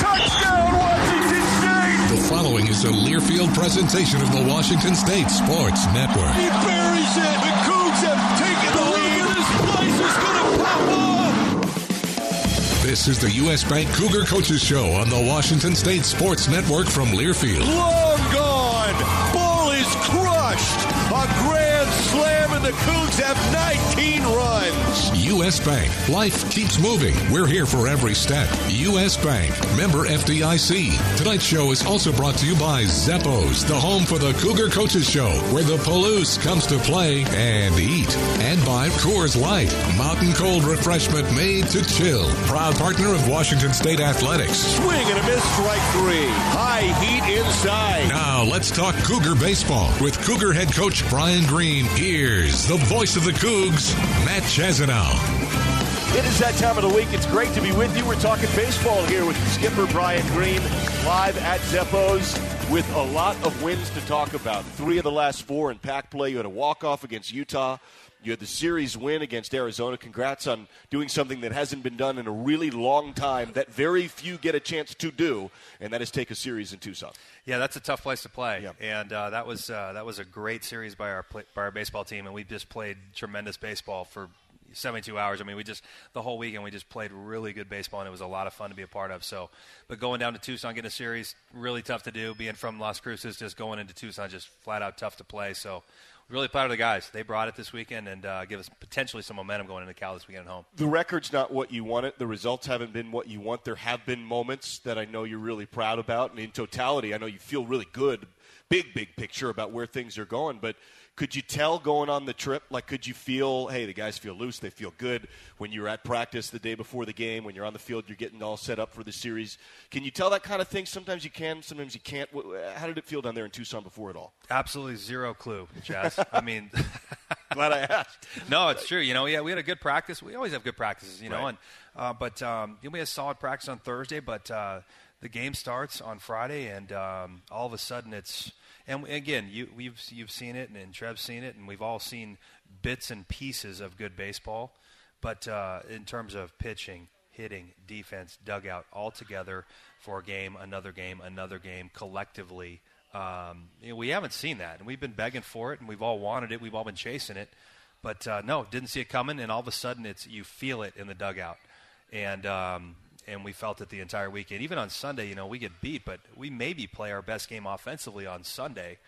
Touchdown, Washington State! The following is a Learfield presentation of the Washington State Sports Network. He buries it. The Cougs have taken the lead. This place is going to pop off. This is the U.S. Bank Cougar Coaches Show on the Washington State Sports Network from Learfield. Long gone. Ball is crushed. A grand slam, and the Cougs have 19 runs. U.S. Bank. Life keeps moving. We're here for every step. U.S. Bank. Member FDIC. Tonight's show is also brought to you by Zeppoz, the home for the Cougar Coaches Show, where the Palouse comes to play and eat. And by Coors Light, mountain cold refreshment made to chill. Proud partner of Washington State Athletics. Swing and a miss, strike three. High heat inside. Now let's talk Cougar baseball with Cougar head coach Brian Green. Here's the voice of the Cougs, Matt Chazanow. It is that time of the week. It's great to be with you. We're talking baseball here with skipper Brian Green live at Zeppoz with a lot of wins to talk about. Three of the last four in Pac play. You had a walk-off against Utah. You had the series win against Arizona. Congrats on doing something that hasn't been done in a really long time that very few get a chance to do, and that is take a series in Tucson. Yeah, that's a tough place to play, Yeah. and uh, that was uh, that was a great series by our pla by our baseball team, and we just played tremendous baseball for 72 hours. I mean, we just the whole weekend we just played really good baseball, and it was a lot of fun to be a part of. So, but going down to Tucson, getting a series, really tough to do. Being from Las Cruces, just going into Tucson, just flat out tough to play. So, really proud of the guys. They brought it this weekend and uh, give us potentially some momentum going into Cal this weekend at home. The record's not what you want it. The results haven't been what you want. There have been moments that I know you're really proud about, and in totality, I know you feel really good, big, big picture about where things are going. But could you tell going on the trip? Like, could you feel, hey, the guys feel loose, they feel good when you're at practice the day before the game, when you're on the field, you're getting all set up for the series? Can you tell that kind of thing? Sometimes you can, sometimes you can't. How did it feel down there in Tucson before it all? Absolutely zero clue, Chaz. I mean, Glad I asked. no, it's true. You know, yeah, we had a good practice. We always have good practices, you know, Right. and uh, but um, we had solid practice on Thursday, but uh, the game starts on Friday, and um, all of a sudden it's and again, you we've you've seen it, and, and Trev's seen it, and we've all seen bits and pieces of good baseball, but uh, in terms of pitching, hitting, defense, dugout, all together for a game, another game, another game, collectively Um, you know, we haven't seen that, and we've been begging for it, and we've all wanted it. We've all been chasing it, but uh, no, didn't see it coming, and all of a sudden, it's you feel it in the dugout, and um, and we felt it the entire weekend. Even on Sunday, you know, we get beat, but we maybe play our best game offensively on Sunday.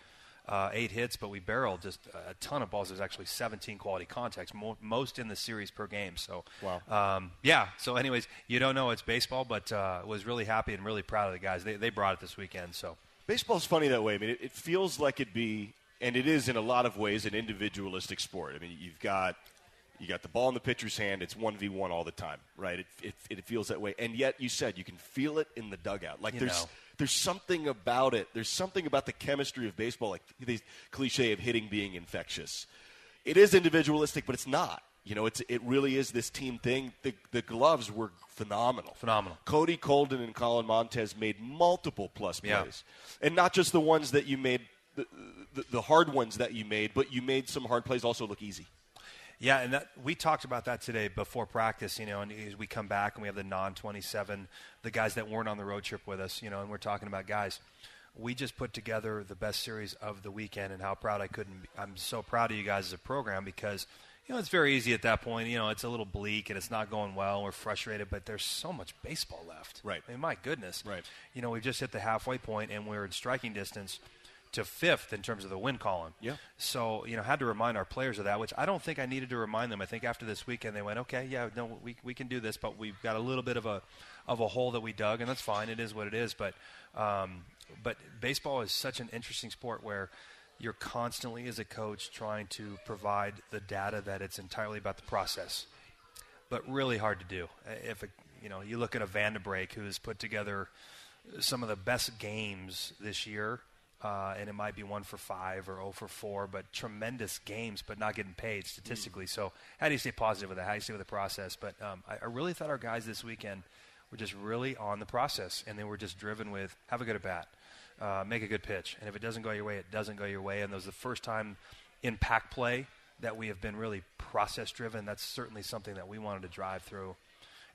Uh, eight hits, but we barreled just a ton of balls. There's actually 17 quality contacts, mo- most in the series per game. So, Wow. um, yeah. So, anyways, you don't know it's baseball, but uh, was really happy and really proud of the guys. They, they brought it this weekend. So, Baseball's funny that way. I mean, it, it feels like it'd be, and it is in a lot of ways, an individualistic sport. I mean, you've got you got the ball in the pitcher's hand. It's one v one all the time, right? It, it, it feels that way, and yet you said you can feel it in the dugout. Like You there's know. there's something about it. There's something about the chemistry of baseball, like the cliche of hitting being infectious. It is individualistic, but it's not. You know, it's it really is this team thing. The the gloves were phenomenal. Phenomenal. Kodie Kolden and Collin Montez made multiple plus Yeah. plays, and not just the ones that you made, the, the, the hard ones that you made, but you made some hard plays also look easy. Yeah, and that, we talked about that today before practice, you know, and as we come back and we have the non 27, the guys that weren't on the road trip with us, you know, and we're talking about guys. We just put together the best series of the weekend, and how proud I couldn't be. I'm so proud of you guys as a program because, you know, it's very easy at that point. You know, it's a little bleak and it's not going well. We're frustrated, but there's so much baseball left. Right. I mean, my goodness. Right. You know, we've just hit the halfway point and we're in striking distance to fifth in terms of the win column. Yeah. So, you know, had to remind our players of that, which I don't think I needed to remind them. I think after this weekend they went, okay, yeah, no, we, we can do this, but we've got a little bit of a of a hole that we dug, and that's fine. It is what it is. But um, but baseball is such an interesting sport where you're constantly as a coach trying to provide the data that it's entirely about the process but really hard to do. If a, you know, you look at a Vanderbrake has put together some of the best games this year, uh, and it might be one for five or 0 for four, but tremendous games, but not getting paid statistically. So how do you stay positive with that? How do you stay with the process? But um, I, I really thought our guys this weekend were just really on the process, and they were just driven with have a good at bat, uh, make a good pitch, and if it doesn't go your way, it doesn't go your way. And that was the first time in Pac play that we have been really process driven. That's certainly something that we wanted to drive through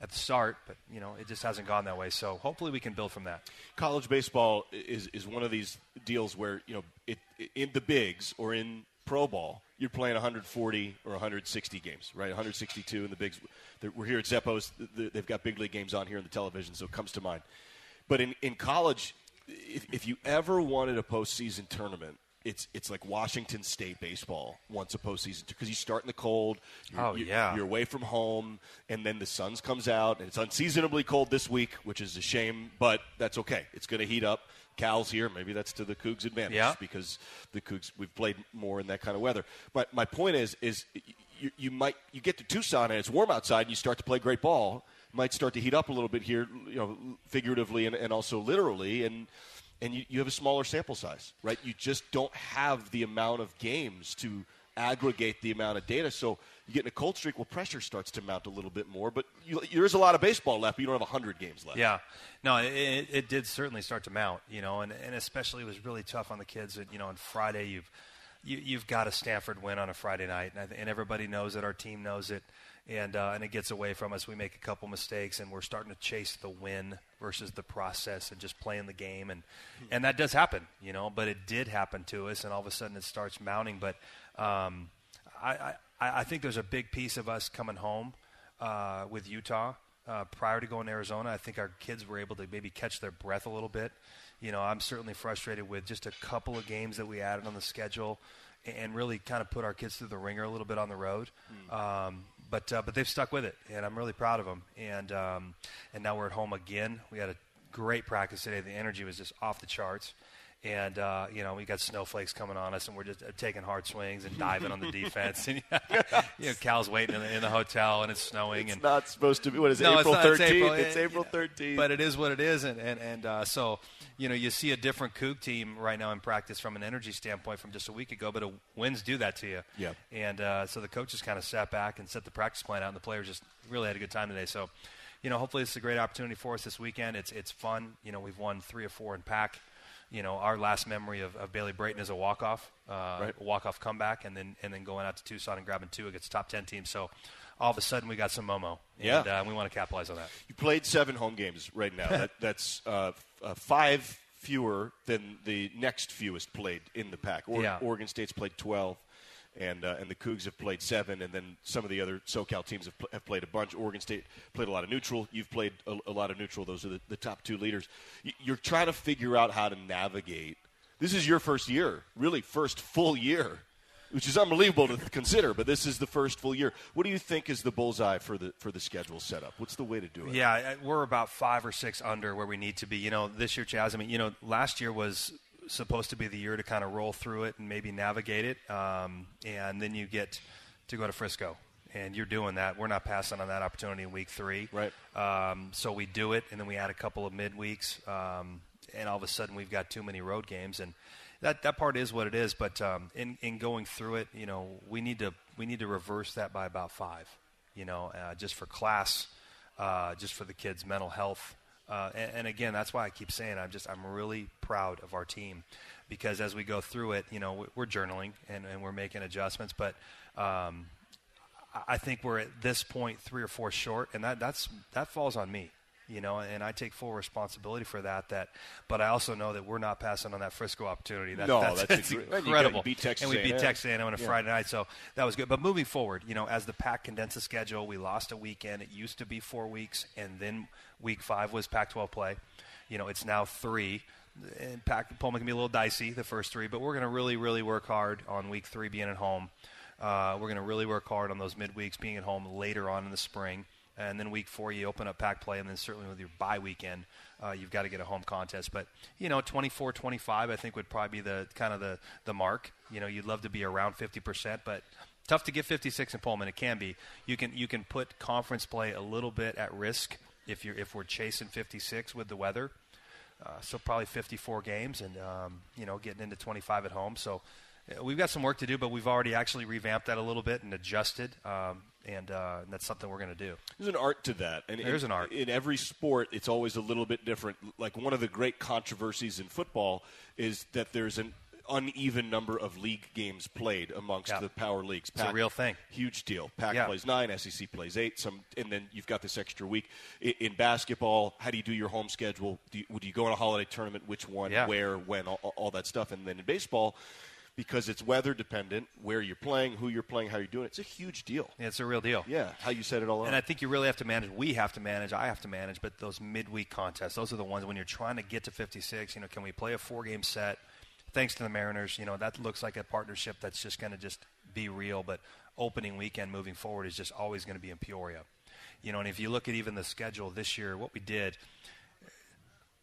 at the start, but you know it just hasn't gone that way. So hopefully we can build from that. College baseball is is one of these deals where you know it in the bigs or in pro ball you're playing 140 or 160 games, right? 162 in the bigs. We're here at Zeppoz. They've got big league games on here on the television, so it comes to mind. But in, in college, if, if you ever wanted a postseason tournament, it's it's like Washington State baseball once a postseason because you start in the cold. You're, Oh, you're- yeah. you're away from home, and then the sun comes out, and it's unseasonably cold this week, which is a shame, but that's okay. It's going to heat up. Cal's here. Maybe that's to the Cougs' advantage Yeah. because the Cougs we've played more in that kind of weather. But my point is, is you, you might you get to Tucson and it's warm outside, and you start to play great ball. Might start to heat up a little bit here, you know, figuratively and, and also literally, and and you, you have a smaller sample size, right? You just don't have the amount of games to aggregate the amount of data. So you get in a cold streak, well, pressure starts to mount a little bit more. But you, there is a lot of baseball left, but you don't have 100 games left. Yeah, no, it, it, did certainly start to mount, you know, and, and especially it was really tough on the kids. That, you know, on Friday you've you, you've got a Stanford win on a Friday night, and, I, and everybody knows it. Our team knows it, and uh, and it gets away from us. We make a couple mistakes, and we're starting to chase the win versus the process and just playing the game, and and that does happen, you know. But it did happen to us, and all of a sudden it starts mounting. But um, I, I I think there's a big piece of us coming home uh, with Utah uh, prior to going to Arizona. I think our kids were able to maybe catch their breath a little bit. You know, I'm certainly frustrated with just a couple of games that we added on the schedule, and really kind of put our kids through the ringer a little bit on the road. Um, but uh, but they've stuck with it, and I'm really proud of them. And um, and now we're at home again. We had a great practice today. The energy was just off the charts. And uh, you know we got snowflakes coming on us, and we're just uh, taking hard swings and diving on the defense. And you know, Cal's waiting in the, in the hotel, and it's snowing. It's and not supposed to be. What is it? no, April not. It's 13th? It's April 13th. But it is what it is, and and, and uh, so you know you see a different Coug team right now in practice from an energy standpoint from just a week ago. But uh wins do that to you. Yeah. And uh, so the coaches kind of sat back and set the practice plan out, and the players just really had a good time today. So. You know, hopefully it's a great opportunity for us this weekend. It's it's fun. You know, we've won three or four in Pac. You know, our last memory of, of Bailey Brayton is a walk off, uh, Right. walk off comeback, and then and then going out to Tucson and grabbing two against top ten teams. So all of a sudden we got some Momo, Yeah. and uh, we want to capitalize on that. You played seven home games right now. that, that's uh, uh, five fewer than the next fewest played in the Pac. Or- Yeah. Oregon State's played 12, and uh, and the Cougs have played seven, and then some of the other SoCal teams have, pl- have played a bunch. Oregon State played a lot of neutral. You've played a, a lot of neutral. Those are the, the top two leaders. Y- You're trying to figure out how to navigate. This is your first year, really first full year, which is unbelievable to consider. But this is the first full year. What do you think is the bullseye for the for the schedule setup? What's the way to do it? Yeah, we're about five or six under where we need to be. You know, this year, Chaz. I mean, you know, last year was supposed to be the year to kind of roll through it and maybe navigate it, um, and then you get to go to Frisco, and you're doing that. We're not passing on that opportunity in week three, Right. Um, so we do it, and then we add a couple of midweeks, um, and all of a sudden we've got too many road games, and that that part is what it is. But um, in in going through it, you know, we need to we need to reverse that by about five, you know, uh, just for class, uh, just for the kids' mental health. Uh, and, and again, that's why I keep saying I'm just I'm really proud of our team because as we go through it, you know, we- we're journaling and, and we're making adjustments, but um, I- I think we're at this point three or four short, and that that's that falls on me, you know, and I take full responsibility for that. That, but I also know that we're not passing on that Frisco opportunity. That, No, that's, that's that's a great- and you incredible. you beat Texas and we beat Texas A&M on a Yeah. Friday night, so that was good. But moving forward, you know, as the Pac condenses schedule, we lost a weekend. It used to be four weeks, and then week five was Pac-12 play. You know, it's now three. And Pac Pullman can be a little dicey the first three, but we're going to really, really work hard on week three being at home. Uh, we're going to really work hard on those midweeks being at home later on in the spring. And then week four, you open up Pac play, and then certainly with your bye weekend, uh, you've got to get a home contest. But, you know, 24 25, I think, would probably be the kind of the, the mark. You know, you'd love to be around 50%, but tough to get 56 in Pullman. It can be. You can, you can put conference play a little bit at risk if, you're, if we're chasing 56 with the weather. Uh, so probably 54 games, and um, you know, getting into 25 at home. So uh, we've got some work to do, but we've already actually revamped that a little bit and adjusted, um, and, uh, and that's something we're going to do. There's an art to that, and There's in, an art. in every sport. It's always a little bit different. Like one of the great controversies in football is that there's an uneven number of league games played amongst Yeah. the power leagues. It's a real thing. Huge deal. Pac Yeah. plays nine, SEC plays eight. Some, and then you've got this extra week in, in basketball. How do you do your home schedule? Do you, would you go on a holiday tournament? Which one? Yeah. Where? When? All, all that stuff. And then in baseball. Because it's weather dependent, where you're playing, who you're playing, how you're doing. It's a huge deal. Yeah, It's a real deal. Yeah, how you set it all up. And I think you really have to manage. We have to manage. I have to manage. But those midweek contests, those are the ones when you're trying to get to 56. You know, can we play a four-game set? Thanks to the Mariners, you know that looks like a partnership that's just going to just be real. But opening weekend moving forward is just always going to be in Peoria. You know, and if you look at even the schedule this year, what we did.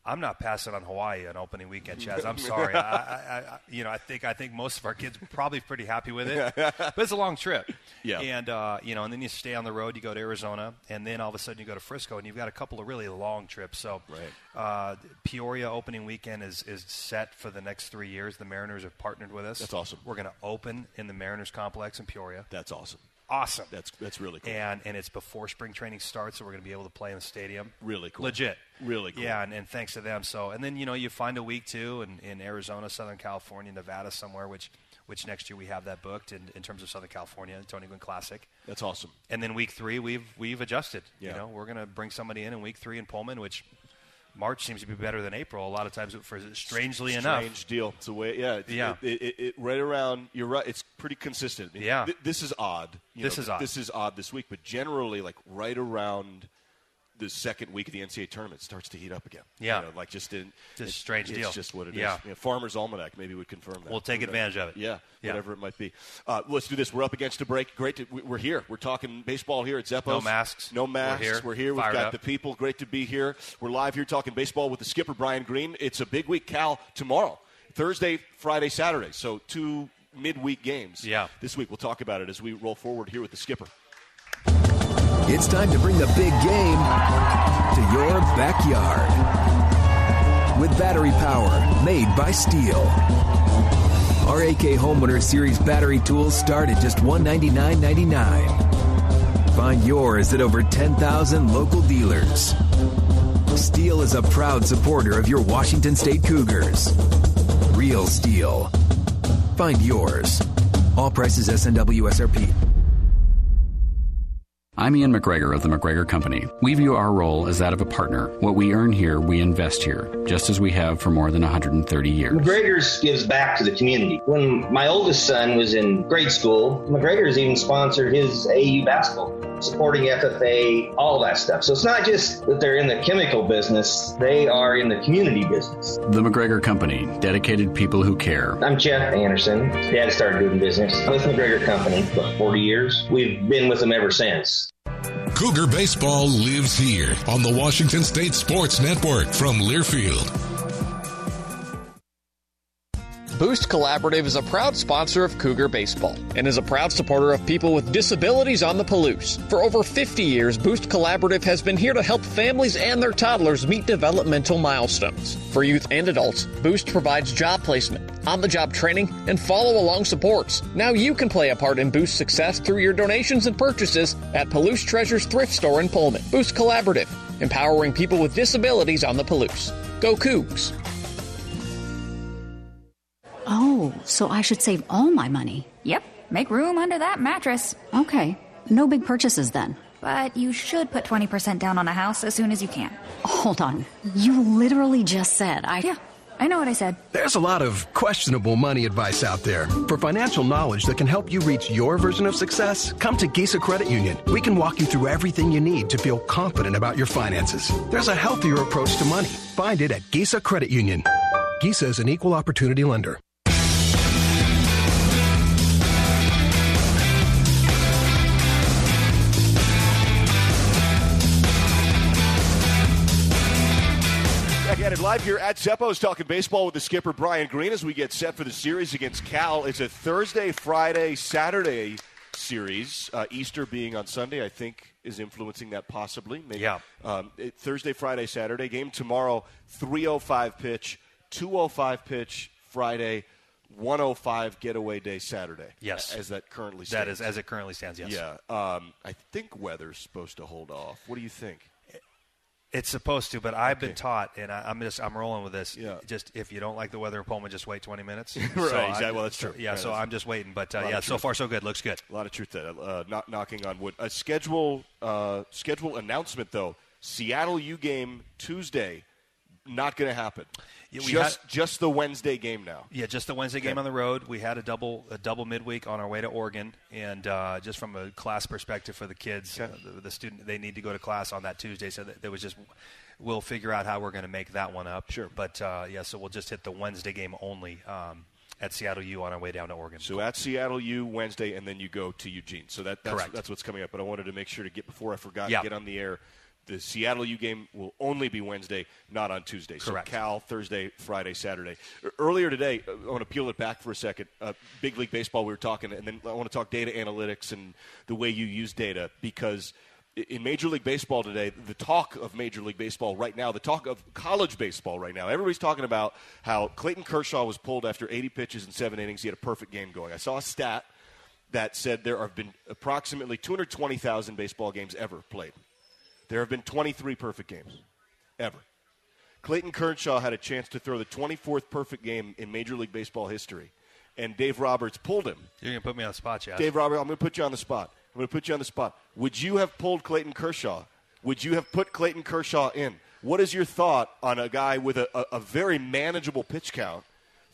I'm not passing on Hawaii on opening weekend, Chaz. I'm sorry. I, I, I, you know, I think I think most of our kids are probably pretty happy with it, but it's a long trip. Yeah. And uh, you know, and then you stay on the road. You go to Arizona, and then all of a sudden you go to Frisco, and you've got a couple of really long trips. So, Right. uh, Peoria opening weekend is is set for the next three years. The Mariners have partnered with us. That's awesome. We're going to open in the Mariners complex in Peoria. That's awesome. Awesome. That's that's really cool. And and it's before spring training starts, so we're going to be able to play in the stadium. Really cool. Legit. Really cool. Yeah, and, and thanks to them. So and then you know you find a week too in, in Arizona, Southern California, Nevada, somewhere which which next year we have that booked in, in terms of Southern California, Tony Gwynn Classic. That's awesome. And then week three we've we've adjusted. Yeah. You know we're going to bring somebody in in week three in Pullman, which March seems to be better than April. A lot of times, for strangely Strange enough. deal. It's a way. Yeah. It's, Yeah. It, it, it, right around. You're right. It's pretty consistent. Yeah. th- this is odd. You This know, is odd. This is odd this week, but generally, like right around the second week of the NCAA tournament, starts to heat up again. Yeah. You know, like just in. Just it- strange it's deal. It's just what it is. Yeah. You know, Farmer's Almanac maybe would confirm that. We'll take knows? advantage of it. Yeah. Yeah. Whatever it might be. Uh, let's do this. We're up against a break. Great. To, we- we're here. We're talking baseball here at Zeppoz. No masks. No masks. We're here. We're here. We've Fired got up. the people. Great to be here. We're live here talking baseball with the skipper, Brian Green. It's a big week, Cal, tomorrow. Thursday, Friday, Saturday. So two midweek games Yeah. this week. We'll talk about it as we roll forward here with the skipper. It's time to bring the big game to your backyard. With battery power made by STIHL. Our AK Homeowner Series battery tools start at just $199.99. Find yours at over 10,000 local dealers. STIHL is a proud supporter of your Washington State Cougars. Real STIHL. Find yours. All prices SNW SRP. I'm Ian McGregor of the McGregor Company. We view our role as that of a partner. What we earn here, we invest here, just as we have for more than 130 years. McGregor's gives back to the community. When my oldest son was in grade school, McGregor's even sponsored his AU basketball, supporting FFA, all that stuff. So it's not just that they're in the chemical business, they are in the community business. The McGregor Company, dedicated people who care. I'm Jeff Anderson. Dad started doing business with McGregor Company, about 40 years. We've been with them ever since. Cougar Baseball lives here on the Washington State Sports Network from Learfield. Boost Collaborative is a proud sponsor of Cougar Baseball and is a proud supporter of people with disabilities on the Palouse. For over 50 years, Boost Collaborative has been here to help families and their toddlers meet developmental milestones. For youth and adults, Boost provides job placement, on the job training, and follow along supports. Now you can play a part in Boost's success through your donations and purchases at Palouse Treasures Thrift Store in Pullman. Boost Collaborative, empowering people with disabilities on the Palouse. Go Cougs! Oh, so I should save all my money. Yep, make room under that mattress. Okay, no big purchases then. But you should put 20% down on a house as soon as you can. Hold on. You literally just said I. Yeah, I know what I said. There's a lot of questionable money advice out there. For financial knowledge that can help you reach your version of success, come to Gesa Credit Union. We can walk you through everything you need to feel confident about your finances. There's a healthier approach to money. Find it at Gesa Credit Union. Gesa is an equal opportunity lender. Live here at Zeppo's talking baseball with the skipper Brian Green as we get set for the series against Cal. It's a Thursday, Friday, Saturday series. Uh, Easter being on Sunday, I think, is influencing that possibly. Maybe. Yeah. Um, it, Thursday, Friday, Saturday game tomorrow. 3:05 pitch, 2:05 pitch Friday. 105 getaway day Saturday. Yes. as that currently stands. That is as it currently stands. Yes. Yeah, um, I think weather's supposed to hold off. What do you think? It's supposed to, but I've Okay. been taught, and I, I'm just I'm rolling with this. Yeah. Just if you don't like the weather in Pullman, just wait 20 minutes. Right, So exactly. Well, that's true. Yeah, Yeah, so I'm just waiting, but uh, yeah, so far so good. Looks good. A lot of truth there. Uh, not knocking on wood. A schedule uh, schedule announcement though. Seattle U game Tuesday. Not going to happen. Yeah, we just had- just the Wednesday game now. Yeah, just the Wednesday game on the road. We had a double a double midweek on our way to Oregon, and uh, just from a class perspective for the kids, uh, the, the student they need to go to class on that Tuesday. So that there was just we'll figure out how we're going to make that one up. Sure. but uh, yeah, so we'll just hit the Wednesday game only um, at Seattle U on our way down to Oregon. So at Seattle U Wednesday, and then you go to Eugene. So that, that's, Correct. that's what's coming up. But I wanted to make sure to get before I forgot to get on the air. The Seattle U game will only be Wednesday, not on Tuesday. Correct. So Cal Thursday, Friday, Saturday. Earlier today, uh, I want to peel it back for a second. Uh, Big League Baseball, we were talking, and then I want to talk data analytics and the way you use data because in Major League Baseball today, the talk of Major League Baseball right now, the talk of college baseball right now, everybody's talking about how Clayton Kershaw was pulled after 80 pitches and seven innings. He had a perfect game going. I saw a stat that said there have been approximately 220,000 baseball games ever played. There have been 23 perfect games ever. Clayton Kershaw had a chance to throw the 24th perfect game in Major League Baseball history, and Dave Roberts pulled him. You're going to put me on the spot, Chaz. Dave Roberts, I'm going to put you on the spot. I'm going to put you on the spot. Would you have pulled Clayton Kershaw? Would you have put Clayton Kershaw in? What is your thought on a guy with a, a, a very manageable pitch count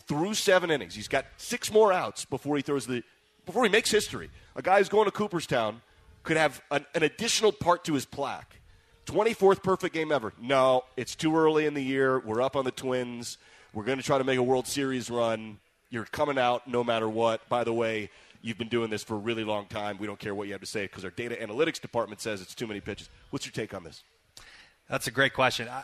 through seven innings? He's got six more outs before he throws the before he makes history. A guy who's going to Cooperstown could have an, an additional part to his plaque. 24th perfect game ever. No, it's too early in the year. We're up on the Twins. We're going to try to make a World Series run. You're coming out no matter what. By the way, you've been doing this for a really long time. We don't care what you have to say because our data analytics department says it's too many pitches. What's your take on this? That's a great question. I,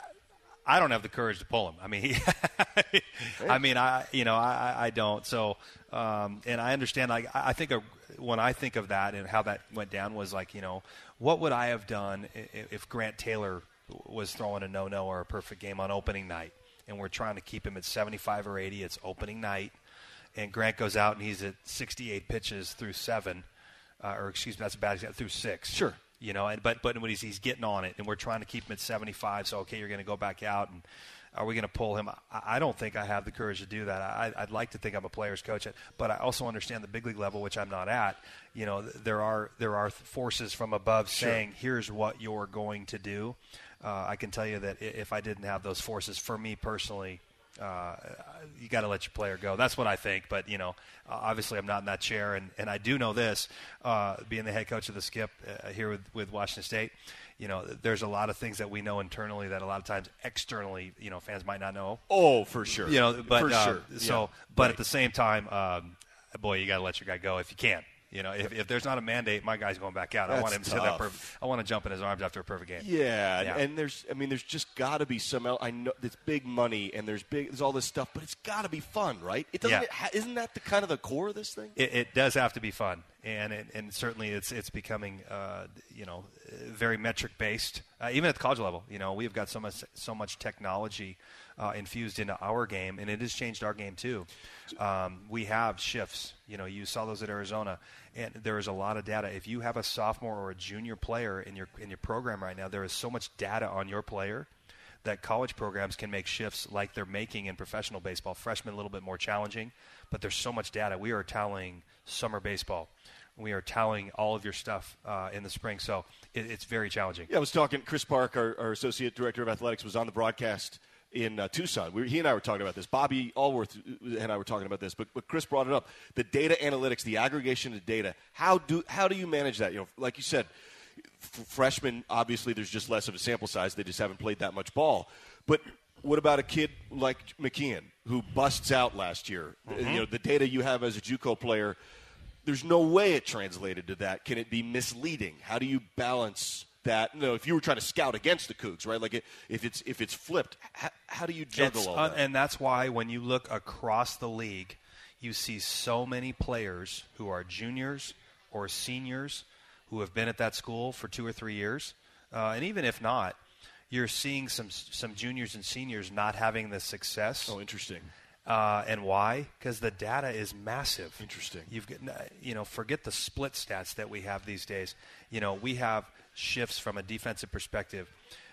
I don't have the courage to pull him. I mean, he, I mean, I you know, I, I don't. So, um, and I understand. Like, I I think of, when I think of that and how that went down was like, you know, what would I have done if Grant Taylor was throwing a no-no or a perfect game on opening night, and we're trying to keep him at 75 or 80. It's opening night, and Grant goes out and he's at 68 pitches through seven, uh, or excuse me, that's a bad example, through six. Sure. You know, and but but when he's, he's getting on it, and we're trying to keep him at 75. So okay, you're going to go back out, and Are we going to pull him? I, I don't think I have the courage to do that. I, I'd like to think I'm a player's coach, but I also understand the big league level, which I'm not at. You know, there are there are forces from above Sure. saying, "Here's what you're going to do." Uh, I can tell you that if I didn't have those forces, for me personally, uh, you got to let your player go. That's what I think. But you know, uh, obviously, I'm not in that chair, and, and I do know this: uh, being the head coach of the Skip uh, here with, with Washington State, you know, there's a lot of things that we know internally that a lot of times externally, you know, fans might not know. Oh, for sure. You know, but For uh, sure. so, Yeah. but Right. at the same time, um, boy, you got to let your guy go if you can. You know, if, if there's not a mandate, my guy's going back out. I want him That's to that. tough. Perf- I want to jump in his arms after a perfect game. Yeah, Yeah. and there's, I mean, there's just got to be some. I know it's big money, and there's big, there's all this stuff, but it's got to be fun, right? It doesn't. Yeah. It isn't that the kind of the core of this thing? It, it does have to be fun, and it, and certainly it's it's becoming uh, you know very metric based. Uh, even at the college level, you know we've got so much so much technology uh, infused into our game, and it has changed our game too. Um, we have shifts. You know, you saw those at Arizona, and there is a lot of data. If you have a sophomore or a junior player in your in your program right now, there is so much data on your player that college programs can make shifts like they're making in professional baseball. Freshmen a little bit more challenging, but there's so much data. We are tallying summer baseball. We are tallying all of your stuff uh, in the spring, so it, it's very challenging. Yeah, I was talking. Chris Park, our, our associate director of athletics, was on the broadcast in uh, Tucson. We were, he and I were talking about this. Bobby Allworth and I were talking about this, but, but Chris brought it up. The data analytics, the aggregation of data. How do how do you manage that? You know, like you said, f- freshmen obviously there's just less of a sample size. They just haven't played that much ball. But what about a kid like McKeon who busts out last year? Mhm. You know, the data you have as a JUCO player there's no way it translated to that. Can it be misleading? How do you balance that? No, if you were trying to scout against the Cougs, right? Like it, if it's if it's flipped, how, how do you juggle It's all that? and that's why when you look across the league, you see so many players who are juniors or seniors who have been at that school for two or three years, uh, and even if not, you're seeing some some juniors and seniors not having the success. Oh, interesting. Uh, and why? Because the data is massive. Interesting. You've got, you know, forget the split stats that we have these days. You know, we have shifts from a defensive perspective.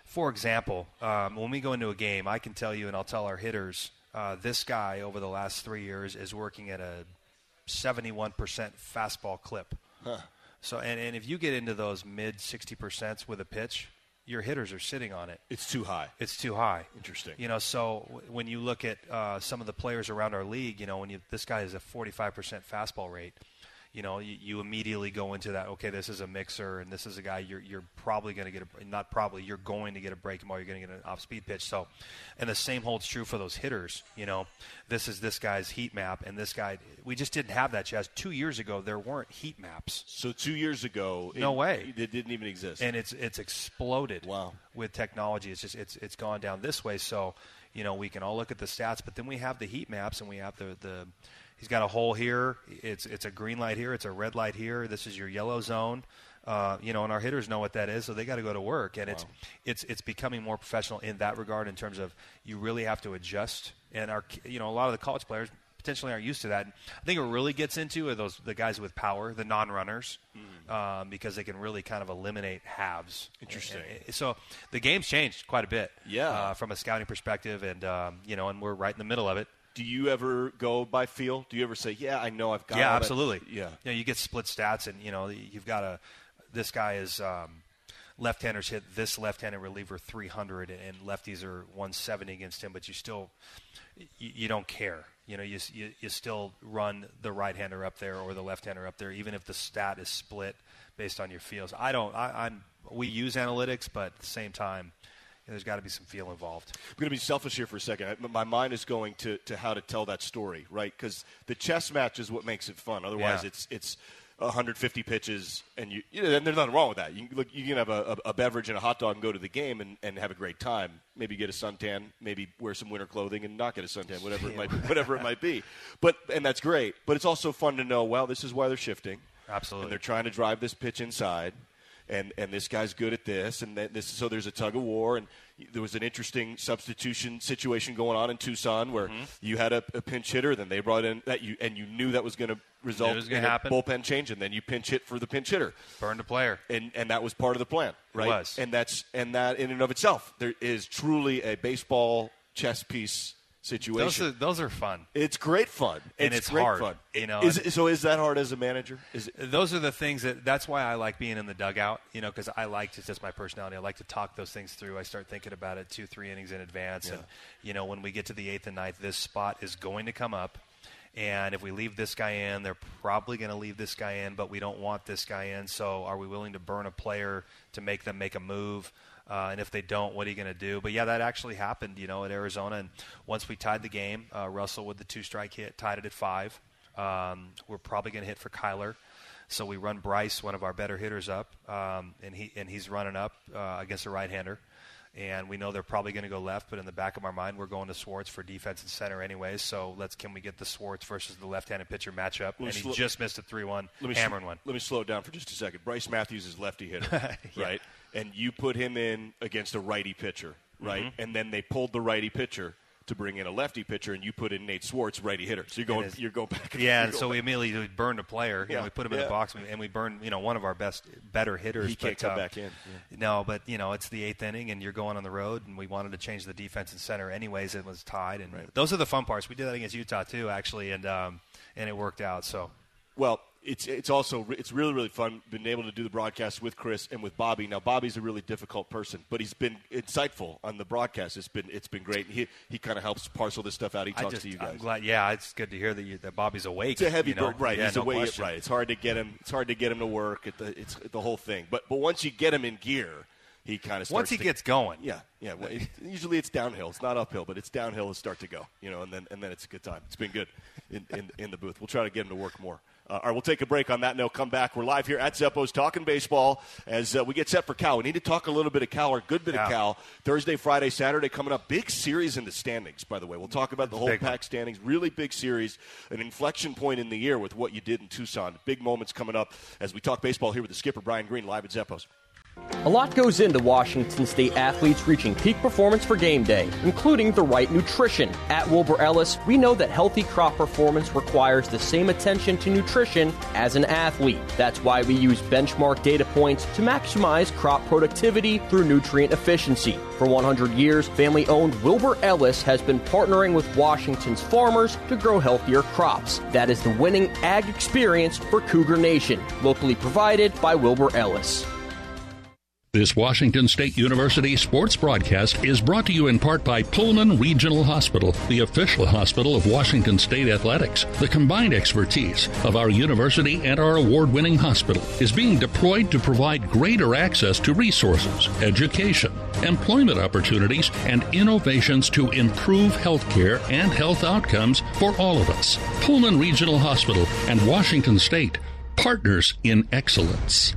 For example, um, when we go into a game, I can tell you, and I'll tell our hitters, uh, this guy over the last three years is working at a 71% fastball clip. Huh. So, and, and if you get into those mid 60% with a pitch, your hitters are sitting on it. It's too high. It's too high. Interesting. You know, so w- when you look at uh, some of the players around our league, you know, when you, this guy has a 45% fastball rate, you know, you, you immediately go into that. Okay, this is a mixer, and this is a guy you're you're probably going to get a not probably you're going to get a breaking ball. You're going to get an off speed pitch. So, and the same holds true for those hitters. You know, this is this guy's heat map, and this guy we just didn't have that. Chaz two years ago there weren't heat maps. So two years ago, No it, way. it didn't even exist. and it's it's exploded. Wow. With technology, it's just it's it's gone down this way. So, you know, we can all look at the stats, but then we have the heat maps, and we have the the. He's got a hole here. It's it's a green light here. It's a red light here. This is your yellow zone. Uh, you know, and our hitters know what that is, so they got to go to work. And it's it's it's becoming more professional in that regard, in terms of you really have to adjust. And our you know a lot of the college players potentially aren't used to that. I think it really gets into are those the guys with power, the non-runners, um, because they can really kind of eliminate halves. Interesting. And- and- so the game's changed quite a bit, Yeah. uh, from a scouting perspective, and um, you know, and we're right in the middle of it. Do you ever go by feel? Do you ever say, "Yeah, I know I've got"? yeah, that- absolutely. Yeah. you know, you get split stats, and you know, you've got a this guy is. Um, Left-handers hit this left-handed reliever 300, and lefties are 170 against him. But you still, you, you don't care. You know, you, you you still run the right-hander up there or the left-hander up there, even if the stat is split based on your feels. I don't. I, I'm. We use analytics, but at the same time, there's got to be some feel involved. I'm going to be selfish here for a second. I- My mind is going to, to how to tell that story, right? Because the chess match is what makes it fun. Otherwise, Yeah. it's it's 150 pitches, and you, you know, and there's nothing wrong with that. You can, look, you can have a, a, a beverage and a hot dog and go to the game and, and have a great time. Maybe get a suntan, maybe wear some winter clothing and not get a suntan, whatever it might whatever it might be. But and that's great. But it's also fun to know. Well, this is why they're shifting. Absolutely. And they're trying to drive this pitch inside, and and this guy's good at this, and that this so there's a tug of war, and there was an interesting substitution situation going on in Tucson where Mm-hmm. you had a, a pinch hitter, then they brought in that you and you knew that was going to result was in a happen. bullpen change, and then you pinch hit for the pinch hitter, Burn the player. and and that was part of the plan, right? was. and that's and that in and of itself there is truly a baseball chess piece Those situation. are those are fun. it's great fun, And it's great hard, fun. you know, Is, so is that hard as a manager? Is it? those are the things that that's why I like being in the dugout, you know, because I like to just my personality. I like to talk those things through. I start thinking about it two, three innings in advance, and you know, when we get to the eighth and ninth, this spot is going to come up, and if we leave this guy in, they're probably going to leave this guy in, but we don't want this guy in. So, are we willing to burn a player to make them make a move? Uh, and if they don't, what are you going to do? But yeah, that actually happened, you know, at Arizona. And once we tied the game, uh, Russell with the two strike hit tied it at five. Um, we're probably going to hit for Kyler. So we run Bryce, one of our better hitters, up, um, and he and he's running up uh, against a right-hander, and we know they're probably going to go left. But in the back of our mind, we're going to Swartz for defense and center anyways. So let's can we get the Swartz versus the left-handed pitcher matchup? And he slow- just missed a three-one, hammering sl- one. Let me slow it down for just a second. Bryce Matthews is lefty hitter, right? And you put him in against a righty pitcher, right? Mhm. And then they pulled the righty pitcher to bring in a lefty pitcher, and you put in Nate Swartz, righty hitter. So you're going, you're going back. Yeah, and so going we immediately burned a player. Yeah, we put him in yeah. the box, and we- burned, you know, one of our best, better hitters. He can't but, come uh, back in, No, but you know, it's the eighth inning, and you're going on the road, and we wanted to change the defense and center anyways. It was tied, and those are the fun parts. We did that against Utah too, actually, and um, and it worked out. So Well, it's it's also it's really really fun being able to do the broadcast with Chris and with Bobby. Now Bobby's a really difficult person, but he's been insightful on the broadcast. It's been it's been great. He he kind of helps parcel this stuff out. He talks just, to you guys. I'm glad. Yeah, it's good to hear that you, that Bobby's awake. It's a heavy you know? burden, right? Yeah, He's no question. right? It's hard to get him. It's hard to get him to work. At the it's the whole thing. But but once you get him in gear, he kind of Once he to, gets going. Yeah, yeah. Well, it, usually it's downhill. It's not uphill, but it's downhill to start to go. You know, and then and then it's a good time. It's been good in in, in the booth. We'll try to get him to work more. Uh, all right, we'll take a break on that note. Come back. We're live here at Zeppo's talking baseball as uh, we get set for Cal. We need to talk a little bit of Cal, or a good bit Yeah. of Cal. Thursday, Friday, Saturday coming up. Big series in the standings, by the way. We'll talk about the whole Big one. Pac standings. Really big series, an inflection point in the year with what you did in Tucson. Big moments coming up as we talk baseball here with the skipper Brian Green live at Zeppo's. A lot goes into Washington State athletes reaching peak performance for game day, including the right nutrition. At Wilbur Ellis, we know that healthy crop performance requires the same attention to nutrition as an athlete. That's why we use benchmark data points to maximize crop productivity through nutrient efficiency. For 100 years, family owned Wilbur Ellis has been partnering with Washington's farmers to grow healthier crops. That is the winning ag experience for Cougar Nation, locally provided by Wilbur Ellis. This Washington State University sports broadcast is brought to you in part by Pullman Regional Hospital, the official hospital of Washington State Athletics. The combined expertise of our university and our award winning hospital is being deployed to provide greater access to resources, education, employment opportunities, and innovations to improve healthcare and health outcomes for all of us. Pullman Regional Hospital and Washington State, partners in excellence.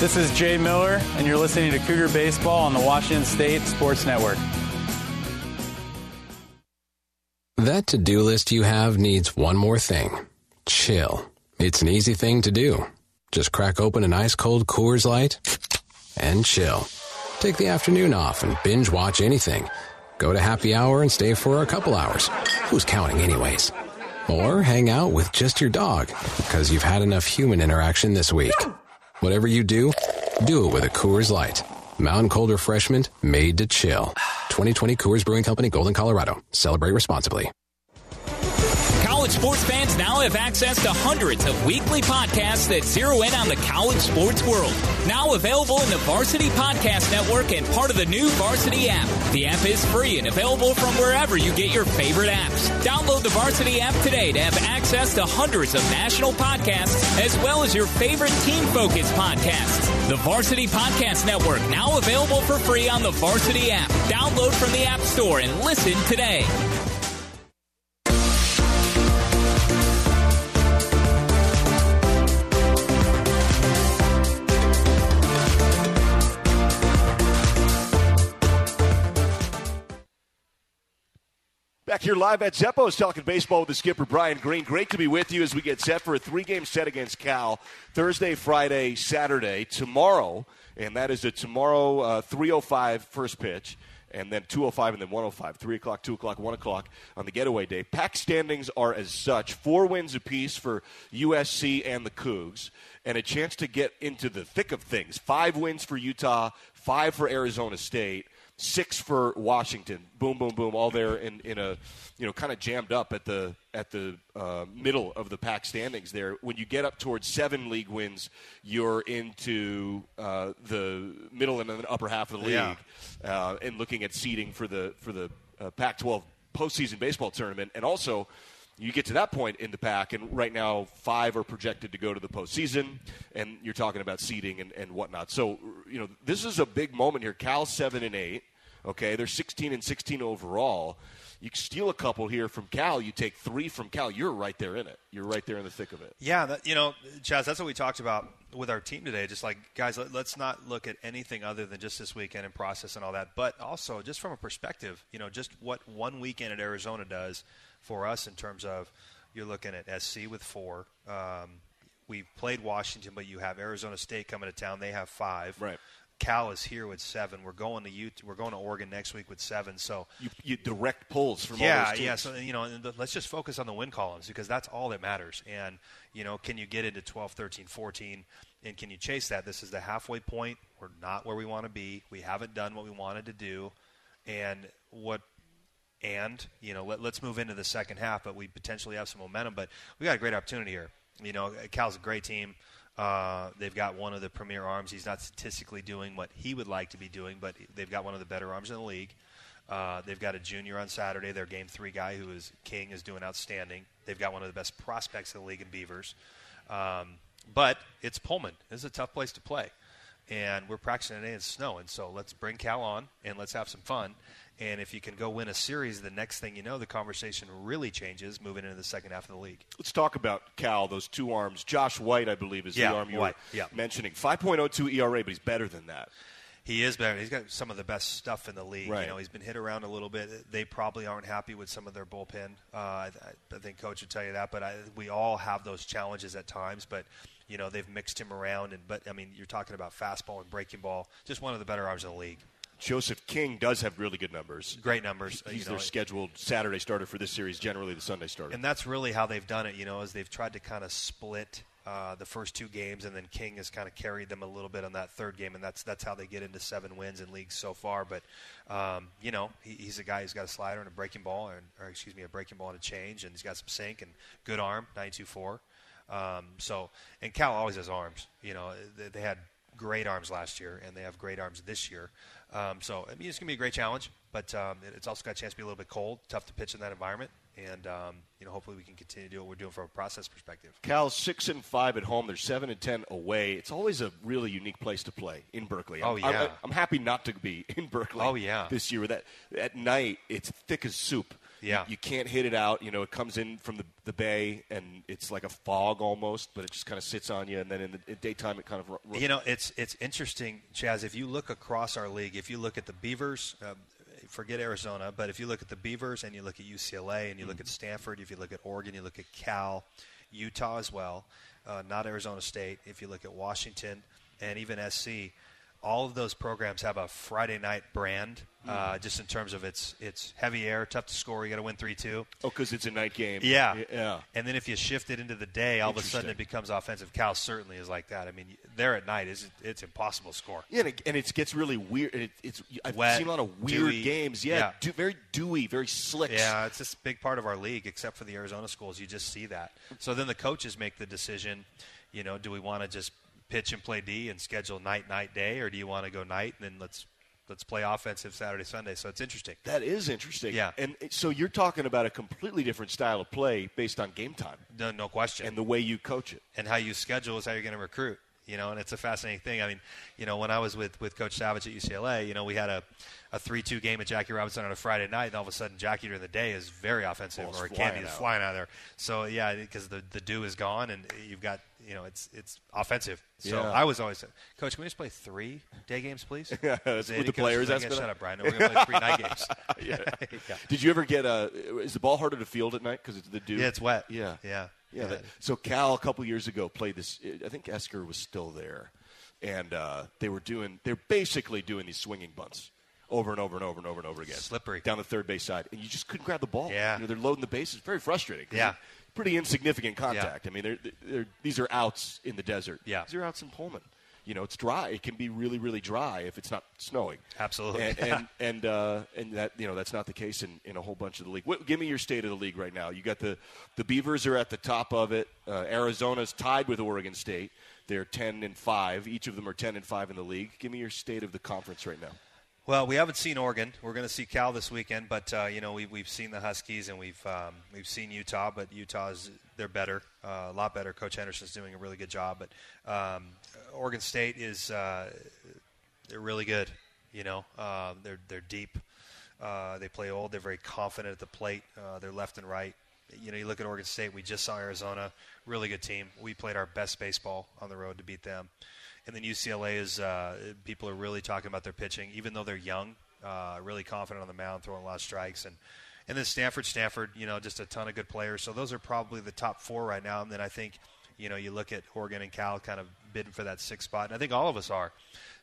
This is Jay Miller, and you're listening to Cougar Baseball on the Washington State Sports Network. That to do list you have needs one more thing chill. It's an easy thing to do. Just crack open an ice cold Coors Light and chill. Take the afternoon off and binge watch anything. Go to happy hour and stay for a couple hours. Who's counting, anyways? Or hang out with just your dog because you've had enough human interaction this week. Whatever you do, do it with a Coors Light. Mountain Cold Refreshment made to chill. 2020 Coors Brewing Company, Golden, Colorado. Celebrate responsibly. College sports fans now have access to hundreds of weekly podcasts that zero in on the college sports world. Now available in the Varsity Podcast Network and part of the new Varsity app. The app is free and available from wherever you get your favorite apps. Download the Varsity app today to have access to hundreds of national podcasts as well as your favorite team focused podcasts. The Varsity Podcast Network now available for free on the Varsity app. Download from the App Store and listen today. Back here live at Zeppo's talking baseball with the skipper Brian Green. Great to be with you as we get set for a three-game set against Cal Thursday, Friday, Saturday, tomorrow, and that is a tomorrow uh, 3:05 first pitch, and then 2:05 and then 1:05, three o'clock, two o'clock, one o'clock on the getaway day. Pac standings are as such: four wins apiece for USC and the Cougs, and a chance to get into the thick of things. Five wins for Utah, five for Arizona State six for Washington. Boom, boom, boom, all there in, in a you know kind of jammed up at the at the uh, middle of the pack standings. There, when you get up towards seven league wins, you're into uh, the middle and the upper half of the league, Yeah. uh, and looking at seeding for the for the uh, Pac-12 postseason baseball tournament, and also. You get to that point in the pack, and right now five are projected to go to the postseason, and you're talking about seeding and, and whatnot. So, you know, this is a big moment here. Cal seven and eight. Okay, they're 16 and 16 overall. You steal a couple here from Cal, you take three from Cal. You're right there in it. You're right there in the thick of it. Yeah, that, you know, Chaz, that's what we talked about with our team today. Just like, guys, let, let's not look at anything other than just this weekend and process and all that, but also just from a perspective, you know, just what one weekend at Arizona does for us in terms of you're looking at SC with four. Um, we played Washington, but you have Arizona State coming to town. They have five. Right. Cal is here with seven. We're going to Ut- We're going to Oregon next week with seven. So you, you direct pulls from yeah, all those teams. yeah. So you know, let's just focus on the win columns because that's all that matters. And you know, can you get into 12, 13, 14, and can you chase that? This is the halfway point. We're not where we want to be. We haven't done what we wanted to do, and what. And you know, let, let's move into the second half, but we potentially have some momentum. But we got a great opportunity here. You know, Cal's a great team. Uh, they've got one of the premier arms. He's not statistically doing what he would like to be doing, but they've got one of the better arms in the league. Uh, they've got a junior on Saturday, their game three guy, who is King, is doing outstanding. They've got one of the best prospects in the league in Beavers. Um, but it's Pullman. This is a tough place to play. And we're practicing today in snow. And so let's bring Cal on and let's have some fun. And if you can go win a series, the next thing you know, the conversation really changes moving into the second half of the league. Let's talk about Cal, those two arms. Josh White, I believe, is Yeah, the arm you White, were yeah. mentioning. 5.02 ERA, but he's better than that. He is better. He's got some of the best stuff in the league. Right. You know, he's been hit around a little bit. They probably aren't happy with some of their bullpen. Uh, I, I think coach would tell you that. But I, we all have those challenges at times. But you know, they've mixed him around. And but I mean, you're talking about fastball and breaking ball. Just one of the better arms in the league. Joseph King does have really good numbers. Great numbers. He's you know, their scheduled Saturday starter for this series, generally the Sunday starter. And that's really how they've done it, you know, is they've tried to kind of split uh, the first two games, and then King has kind of carried them a little bit on that third game, and that's that's how they get into seven wins in leagues so far. But um, you know, he, he's a guy who's got a slider and a breaking ball, and, or excuse me, a breaking ball and a change, and he's got some sink and good arm, nine two four. Um, so, and Cal always has arms. You know, they, they had great arms last year, and they have great arms this year. Um, so, I mean, it's going to be a great challenge, but um, it- it's also got a chance to be a little bit cold, tough to pitch in that environment, and um, you know, hopefully we can continue to do what we're doing from a process perspective. Cal's six and five at home. They're seven and ten away. It's always a really unique place to play in Berkeley. Oh, yeah. I'm, happy not to be in Berkeley. Oh, yeah. This year, that at night it's thick as soup. Yeah. You, you can't hit it out. You know, it comes in from the, the bay and it's like a fog almost, but it just kind of sits on you. And then in the in daytime, it kind of ru- You know, it's it's interesting, Chaz. If you look across our league, if you look at the Beavers, uh, forget Arizona, but if you look at the Beavers and you look at UCLA and you look at Stanford, if you look at Oregon, you look at Cal, Utah as well, uh, not Arizona State. If you look at Washington and even SC, all of those programs have a Friday night brand, uh, Mm. just in terms of it's it's heavy air, tough to score. You got to win three two. Oh, because it's a night game. Yeah, yeah. And then if you shift it into the day, all of a sudden it becomes offensive. Cal certainly is like that. I mean, there at night is it's impossible to score. Yeah, and it, and it gets really weird. It, it's I've Wet, seen a lot of weird dewy. games. Yeah, Yeah. dew- very dewy, very slick. Yeah, it's just a big part of our league, except for the Arizona schools. You just see that. So then the coaches make the decision. You know, do we want to just pitch and play D and schedule night, night, day, or do you want to go night and then let's let's play offensive Saturday, Sunday? So it's interesting. That is interesting. Yeah. And so you're talking about a completely different style of play based on game time. No, no question. And the way you coach it. and how you schedule is how you're going to recruit. You know, and it's a fascinating thing. I mean, you know, when I was with, with Coach Savage at UCLA, you know, we had a, a 3 2 game at Jackie Robinson on a Friday night, and all of a sudden, Jackie during the day is very offensive, Ball's or flying Candy is out. flying out of there. So, yeah, because the, the dew is gone, and you've got, you know, it's it's offensive. So Yeah. I was always, Coach, can we just play three day games, please? Yeah, that's The players like, ask "Yeah, for Shut up, Brian. No, we're going to play three night games. yeah. Yeah. Did you ever get a? Is the ball harder to field at night because it's the dew? Yeah, it's wet. Yeah, Yeah. Yeah. Yeah. that- so Cal a couple years ago played this. I think Esquer was still there, and uh, they were doing. They're basically doing these swinging bunts over and over and over and over and over again. Slippery down the third base side, and you just couldn't grab the ball. Yeah. you know, they're loading the bases. Very frustrating. Yeah. Pretty insignificant contact. I mean, they're, they're, these are outs in the desert. Yeah. these are outs in Pullman. You know it's dry. It can be really really dry if it's not snowing. Absolutely. And and and, uh, and that you know that's not the case in, in a whole bunch of the league. What, give me your state of the league right now. You got the the Beavers are at the top of it. Uh, Arizona's tied with Oregon State. They're ten and five. Each of them are ten and five in the league. Give me your state of the conference right now. Well, we haven't seen Oregon. We're going to see Cal this weekend, but uh, you know we've, we've seen the Huskies and we've um, we've seen Utah, but Utah's they're better, uh, a lot better. Coach Henderson's doing a really good job, but um, Oregon State is uh, they're really good. You know, uh, they're they're deep. Uh, they play old. They're very confident at the plate. Uh, they're left and right. You know, you look at Oregon State. We just saw Arizona, really good team. We played our best baseball on the road to beat them. And then UCLA is uh, people are really talking about their pitching, even though they're young, uh, really confident on the mound, throwing a lot of strikes. And and then Stanford, Stanford, you know, just a ton of good players. So those are probably the top four right now. And then I think, you know, you look at Oregon and Cal kind of bidding for that sixth spot, and I think all of us are.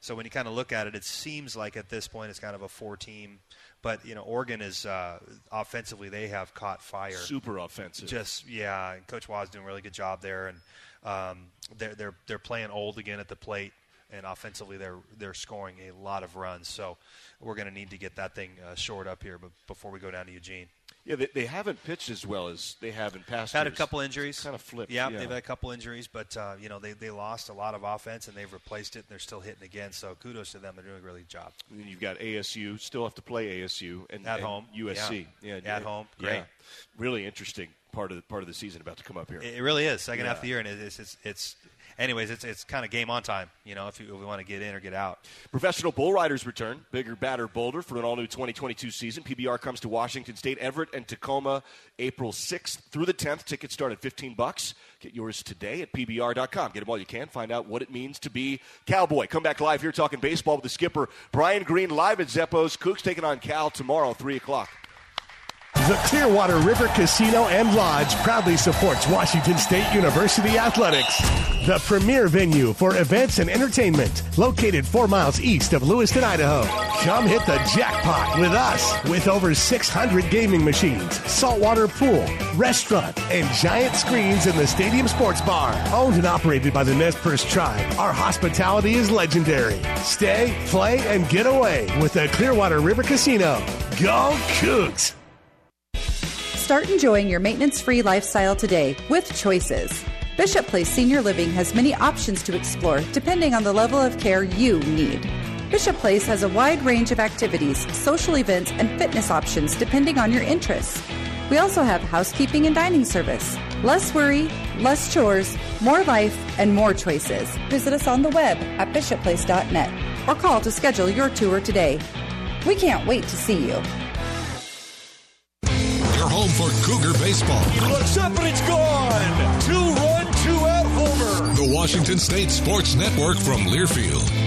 So when you kind of look at it, it seems like at this point it's kind of a four-team. But you know, Oregon is uh, offensively they have caught fire. Super offensive. Just yeah, Coach Waz doing a really good job there, and um, they're they're they're playing old again at the plate, and offensively they're they're scoring a lot of runs. So we're going to need to get that thing uh, shored up here, but before we go down to Eugene. Yeah, they, they haven't pitched as well as they have in past. Had a couple injuries. Kind of flipped. Yeah, yeah. they've had a couple injuries, but uh, you know they, they lost a lot of offense and they've replaced it and they're still hitting again. So kudos to them; they're doing a really good job. And you've got ASU. Still have to play ASU and At and home. USC. Yeah. Yeah, At home. Yeah. Great. Really interesting part of the, part of the season about to come up here. It, really is second half of the year, and it's it's, it's anyways it's it's kind of game on time. You know, if, you, if we want to get in or get out. Professional bull riders return. Bigger, badder, bolder for an all new 2022 season. PBR comes to Washington State, Everett, and Tacoma April 6th through the 10th. Tickets start at 15 bucks. Get yours today at PBR.com. Get them while you can. Find out what it means to be Cowboy. Come back live here talking baseball with the skipper, Brian Green, live at Zeppoz. Cougs taking on Cal tomorrow, 3 o'clock. The Clearwater River Casino and Lodge proudly supports Washington State University Athletics, the premier venue for events and entertainment, located four miles east of Lewiston, Idaho. Come hit the jackpot with us with over 600 gaming machines, saltwater pool, restaurant, and giant screens in the stadium sports bar. Owned and operated by the Nez Perce tribe, our hospitality is legendary. Stay, play, and get away with the Clearwater River Casino. Go Cougs! Start enjoying your maintenance free lifestyle today with Choices. Bishop Place Senior Living has many options to explore depending on the level of care you need. Bishop Place has a wide range of activities, social events, and fitness options depending on your interests. We also have housekeeping and dining service. Less worry, less chores, more life, and more choices. Visit us on the web at bishopplace.net or call to schedule your tour today. We can't wait to see you. Home for Cougar baseball. He looks up and it's gone. Two run, two out homer. The Washington State Sports Network from Learfield.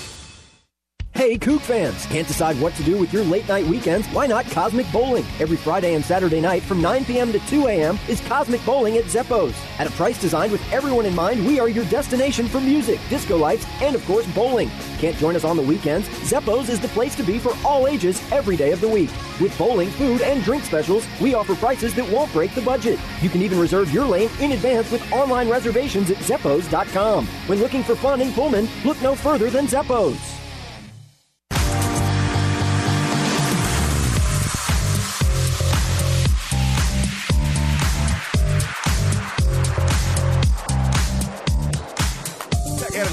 Hey, Coug fans! Can't decide what to do with your late night weekends? Why not Cosmic Bowling? Every Friday and Saturday night from 9 p.m. to 2 a.m. is Cosmic Bowling at Zeppoz. At a price designed with everyone in mind, we are your destination for music, disco lights, and of course, bowling. Can't join us on the weekends? Zeppo's is the place to be for all ages every day of the week. With bowling, food, and drink specials, we offer prices that won't break the budget. You can even reserve your lane in advance with online reservations at Zeppoz.com. When looking for fun in Pullman, look no further than Zeppos.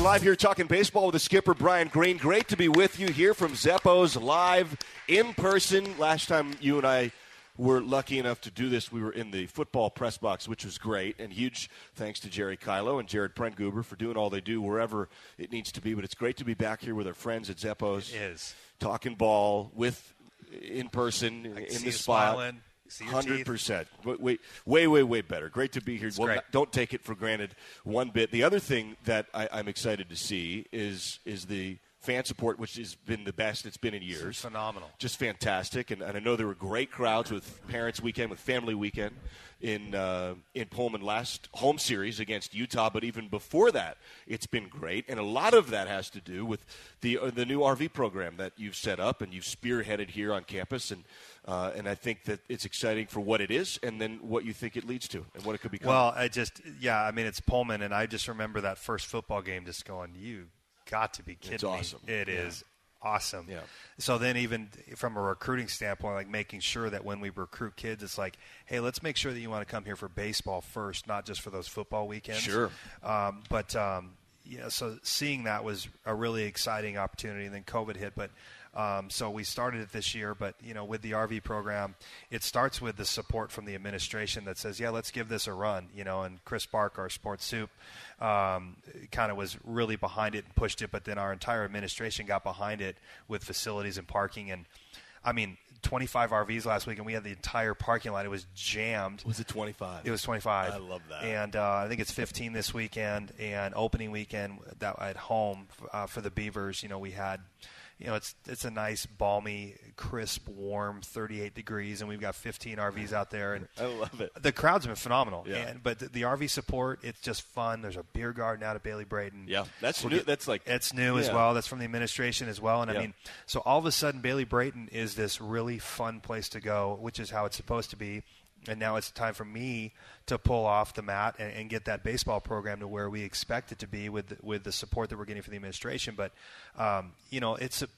Live here talking baseball with the skipper Brian Green. Great to be with you here from Zeppoz live in person. Last time you and I were lucky enough to do this, we were in the football press box, which was great. And huge thanks to Jerry Kylo and Jared Prentguber for doing all they do wherever it needs to be. But it's great to be back here with our friends at Zeppoz. It is. Talking ball with in person in the spot. smiling. Hundred percent. Way, way, way, way better. Great to be here. Well, not- don't take it for granted one bit. The other thing that I, I'm excited to see is is the fan support, which has been the best it's been in years. phenomenal. Just fantastic. And, and I know there were great crowds with Parents Weekend, with Family Weekend in uh, in Pullman last home series against Utah. But even before that, it's been great. And a lot of that has to do with the uh, the new RV program that you've set up and you've spearheaded here on campus. And uh, and I think that it's exciting for what it is, and then what you think it leads to, and what it could become. Well, I just yeah, I mean it's Pullman, and I just remember that first football game, just going, "You got to be kidding It's me!" awesome. It Yeah. is awesome. Yeah. So then, even from a recruiting standpoint, like making sure that when we recruit kids, it's like, hey, let's make sure that you want to come here for baseball first, not just for those football weekends. Sure. Um, but um, yeah, so seeing that was a really exciting opportunity. And then COVID hit, but um, so we started it this year. But you know, with the RV program, it starts with the support from the administration that says, yeah, let's give this a run. You know, and Chris Bark, our sports soup, um, kind of was really behind it and pushed it. But then our entire administration got behind it with facilities and parking and. I mean, 25 RVs last week, and we had the entire parking lot. It was jammed. Was it 25? It was 25. I love that. And uh, I think it's 15 this weekend, and opening weekend that at home uh, for the Beavers. You know, we had, you know, it's it's a nice, balmy, crisp, warm, 38 degrees, and we've got 15 RVs out there, and I love it. the crowd's been phenomenal. Yeah. And, but the, the RV support, it's just fun. There's a beer garden out at Bailey Brayton. Yeah, that's We're new. get- That's like it's new as well. That's from the administration as well. And Yeah. I mean, so all of a sudden, Bailey Brayton is this really fun place to go, which is how it's supposed to be. And now it's time for me to pull off the mat and, and get that baseball program to where we expect it to be with the, with the support that we're getting from the administration. But um, you know, it's a,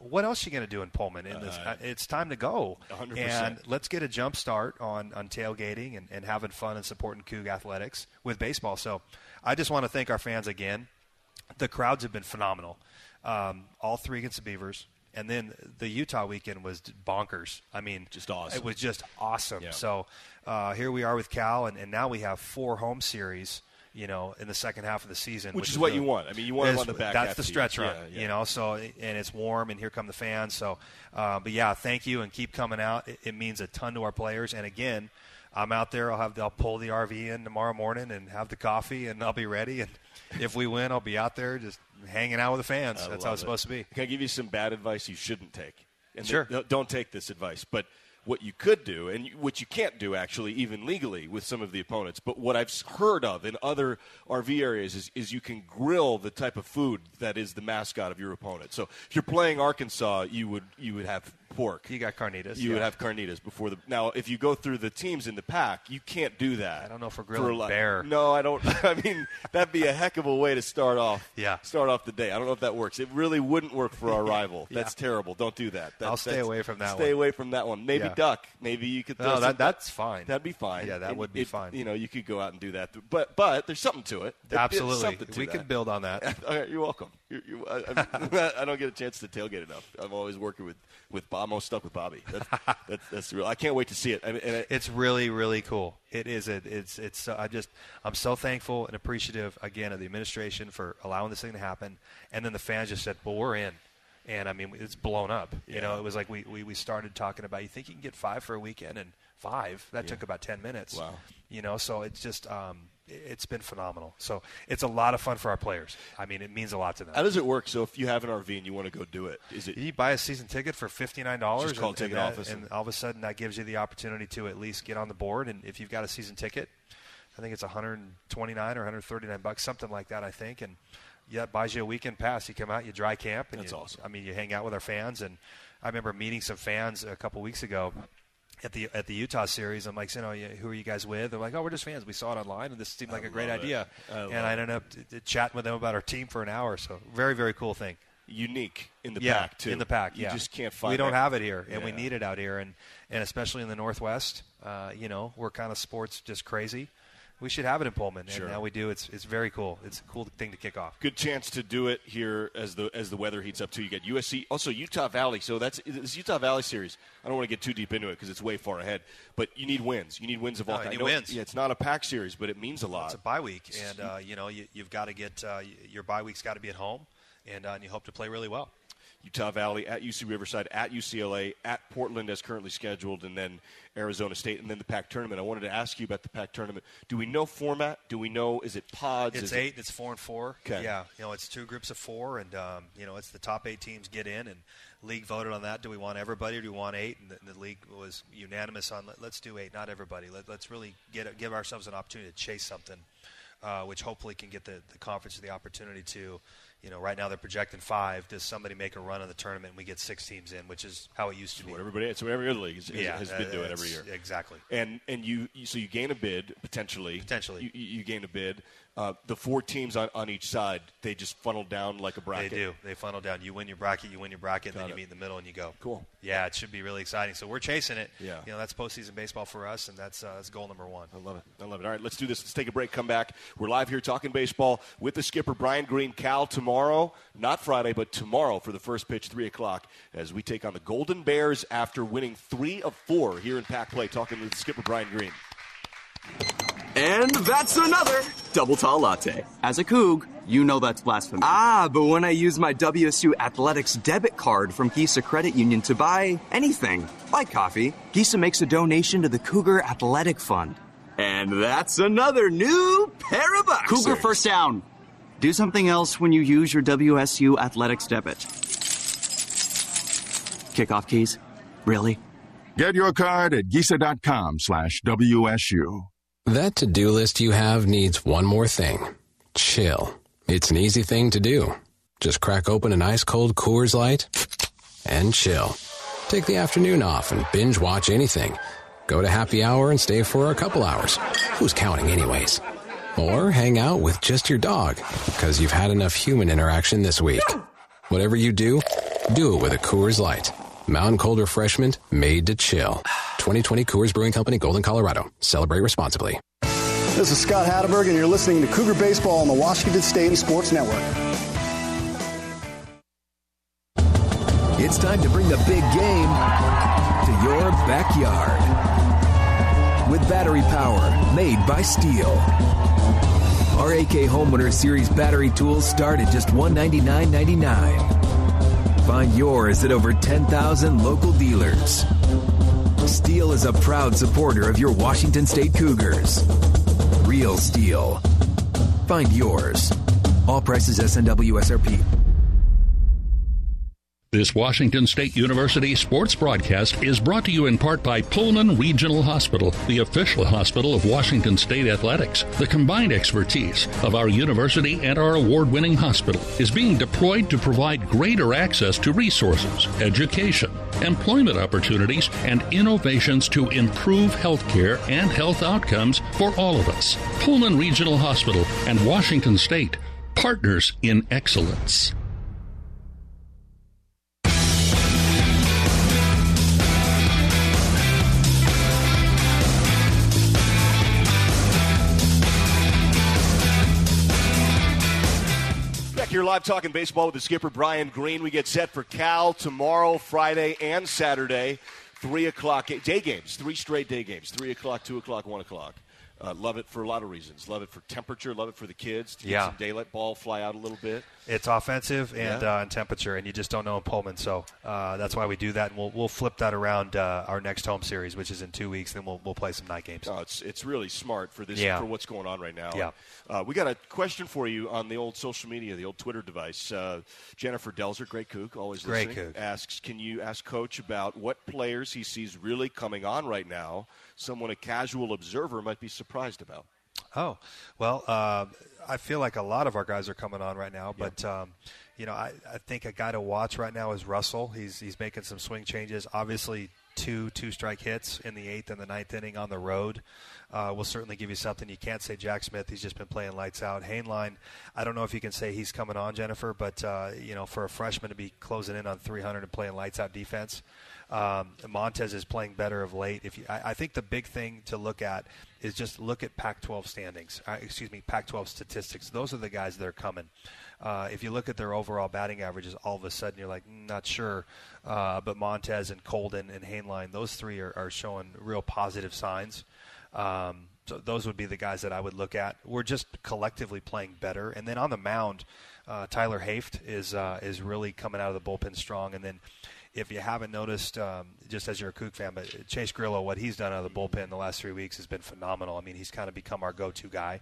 what else are you going to do in Pullman? In this, Uh, it's time to go. 100%. And let's get a jump start on, on tailgating and, and having fun and supporting Coug athletics with baseball. So I just want to thank our fans again. The crowds have been phenomenal. Um, all three against the Beavers. And then the Utah weekend was bonkers. I mean, Just awesome. It was just awesome. Yeah. So uh, here we are with Cal, and, and now we have four home series. You know, in the second half of the season, Which is what you want. I mean, you want It's- on the back That's the stretch run. Yeah, yeah. You know, so and it's warm, and here come the fans. So, uh, but yeah, thank you, and keep coming out. It, it means a ton to our players. And again, I'm out there. I'll have I'll pull the RV in tomorrow morning and have the coffee, and I'll be ready. And if we win, I'll be out there just hanging out with the fans. I That's how it's it. supposed to be. Can I give you some bad advice you shouldn't take? And Sure. don't take this advice, but what you could do, and what you can't do actually, even legally, with some of the opponents, but what I've heard of in other RV areas is, is you can grill the type of food that is the mascot of your opponent. So if you're playing Arkansas, you would you would have pork. You got carnitas. You would have carnitas before the. Now, if you go through the teams in the Pac, you can't do that. I don't know if we're for grilling like- bear. No, I don't. I mean, that'd be a heck of a way to start off. Yeah. Start off the day. I don't know if that works. It really wouldn't work for our rival. Yeah. That's terrible. Don't do that. That- I'll stay away from that Stay one. away from that one. Maybe Yeah. duck. Maybe you could. No, that- that's fine. That'd be fine. Yeah, that It- would be it- fine. You know, you could go out and do that. But but there's something to it. There's Absolutely. something to We that. could build on that. All right, you're welcome. You're, you I, I don't get a chance to tailgate enough. I'm always working with with Bob. I'm almost stuck with Bobby. That's that's, that's real. I can't wait to see it. I mean, and it, It's really, really cool. It is. It, it's. It's. Uh, I just. I'm so thankful and appreciative again of the administration for allowing this thing to happen, and then the fans just said, "Well, we're in." And I mean, it's blown up. You know, it was like we, we, we started talking about. You think you can get five for a weekend, and five that Yeah. took about ten minutes. Wow. You know, so it's just um, it's been phenomenal. So it's a lot of fun for our players. I mean, it means a lot to them. how does it work? So if you have an RV and you want to go do it, is it You buy a season ticket for fifty nine dollars. Just call and, ticket and office and and- all of a sudden that gives you the opportunity to at least get on the board. And if you've got a season ticket, I think it's one hundred twenty nine or one hundred thirty nine bucks, something like that. I think, and yeah, it buys you a weekend pass. You come out, you dry camp, and That's you, awesome. I mean, you hang out with our fans. And I remember meeting some fans a couple weeks ago. At the at the Utah series, I'm like, you know, who are you guys with? They're like, oh, we're just fans. We saw it online, and this seemed like a great it. idea. I and I ended up t- t- chatting with them about our team for an hour. So very very cool thing unique in the yeah, Pac too? In the Pac, you yeah. just can't find. We don't that. have it here, and we need it out here, and and especially in the Northwest. Uh, you know, we're kind of sports just crazy. We should have it in Pullman, Sure. and now we do. It's it's very cool. It's a cool thing to kick off. Good chance to do it here as the as the weather heats up too. You get USC, also Utah Valley. So that's this Utah Valley series. I don't want to get too deep into it because it's way far ahead. But you need wins. You need wins of all No, kinds. need I know- wins. Yeah, it's not a Pac series, but it means a lot. It's a bye week, and uh, you know you, you've got to get uh, your bye week's got to be at home, and, uh, and you hope to play really well. Utah Valley, at UC Riverside, at UCLA, at Portland as currently scheduled, and then Arizona State, and then the PAC tournament. I wanted to ask you about the PAC tournament. Do we know format? Do we know is it pods? It's is eight. It, it's four and four. Okay. Yeah, you know, it's two groups of four, and um, you know, it's the top eight teams get in, and league voted on that. Do we want everybody? Or do we want eight? And the, the league was unanimous on let, us do eight, not everybody. Let, us really get give ourselves an opportunity to chase something, uh, which hopefully can get the, the conference the opportunity to you know, right now they're projecting five. Does somebody make a run in the tournament and we get six teams in, which is how it used to be? What everybody, it's what every other league has, yeah, has been doing every year. Exactly. And and you, you, so you gain a bid potentially. Potentially, you, you gain a bid. Uh, the four teams on, on each side, they just funnel down like a bracket. They do. They funnel down. You win your bracket, you win your bracket, Got then it. you meet in the middle and you go. Cool. Yeah, it should be really exciting. So we're chasing it. Yeah. You know, that's postseason baseball for us, and that's uh, that's goal number one. I love it. I love it. All right, let's do this. Let's take a break. Come back. We're live here talking baseball with the skipper Brian Green. Cal tomorrow, not Friday, but tomorrow for the first pitch, three o'clock, as we take on the Golden Bears after winning three of four here in Pac Play. Talking with skipper Brian Green. And that's another double tall latte. As a Coug, you know that's blasphemy. Ah, but when I use my WSU Athletics debit card from Gesa Credit Union to buy anything, like coffee, Gesa makes a donation to the Cougar Athletic Fund. And that's another new pair of bucks. Cougar first down. Do something else when you use your WSU Athletics debit. Kickoff keys? Really? Get your card at gesa.com slash WSU. That to do list you have needs one more thing chill. It's an easy thing to do. Just crack open an ice cold Coors Light and chill. Take the afternoon off and binge watch anything. Go to happy hour and stay for a couple hours. Who's counting, anyways? Or hang out with just your dog because you've had enough human interaction this week. Whatever you do, do it with a Coors Light. Mountain Cold Refreshment made to chill. 2020 Coors Brewing Company, Golden, Colorado. Celebrate responsibly. This is Scott Hatteberg, and you're listening to Cougar Baseball on the Washington State Sports Network. It's time to bring the big game to your backyard. With battery power made by STIHL. Our AK Homeowner Series battery tools start at just $199.99. Find yours at over 10,000 local dealers. STIHL is a proud supporter of your Washington State Cougars. Real STIHL. Find yours. All prices SNW SRP. This Washington State University sports broadcast is brought to you in part by Pullman Regional Hospital, the official hospital of Washington State Athletics. The combined expertise of our university and our award winning hospital is being deployed to provide greater access to resources, education, employment opportunities, and innovations to improve healthcare and health outcomes for all of us. Pullman Regional Hospital and Washington State, partners in excellence. Back here live talking baseball with the skipper Brian Green. We get set for Cal tomorrow, Friday, and Saturday. Three o'clock day games, three straight day games. Three o'clock, two o'clock, one o'clock. Uh, love it for a lot of reasons. Love it for temperature. Love it for the kids to Yeah. get some daylight ball fly out a little bit. It's offensive and, Yeah. uh, and temperature, and you just don't know in Pullman. So uh, that's why we do that, and we'll, we'll flip that around uh, our next home series, which is in two weeks. Then we'll, we'll play some night games. Oh, it's it's really smart for this Yeah. for what's going on right now. Yeah. Uh, we got a question for you on the old social media, the old Twitter device. Uh, Jennifer Delzer, great Coug, always Great listening, Coug. asks, "Can you ask Coach about what players he sees really coming on right now? Someone a casual observer might be surprised about." Oh, well, uh, I feel like a lot of our guys are coming on right now, but um, you know, I, I think a guy to watch right now is Russell. He's he's making some swing changes. Obviously, two two strike hits in the eighth and the ninth inning on the road uh, will certainly give you something. You can't say Jack Smith. He's just been playing lights out. Hainline, I don't know if you can say he's coming on, Jennifer, but uh, you know, for a freshman to be closing in on 300 and playing lights out defense. Um, Montez is playing better of late. If you, I, I think the big thing to look at is just look at Pac-12 standings. Uh, excuse me, Pac-12 statistics. Those are the guys that are coming. Uh, if you look at their overall batting averages, all of a sudden you're like, "Mm, not sure. Uh, but Montez and Kolden and Hainline, those three are, are showing real positive signs. Um, so those would be the guys that I would look at. We're just collectively playing better, and then on the mound, uh, Tyler Haft is uh, is really coming out of the bullpen strong, and then if you haven't noticed, um, just as you're a Coug fan, but Chase Grillo, what he's done out of the bullpen the last three weeks has been phenomenal. I mean, he's kind of become our go-to guy.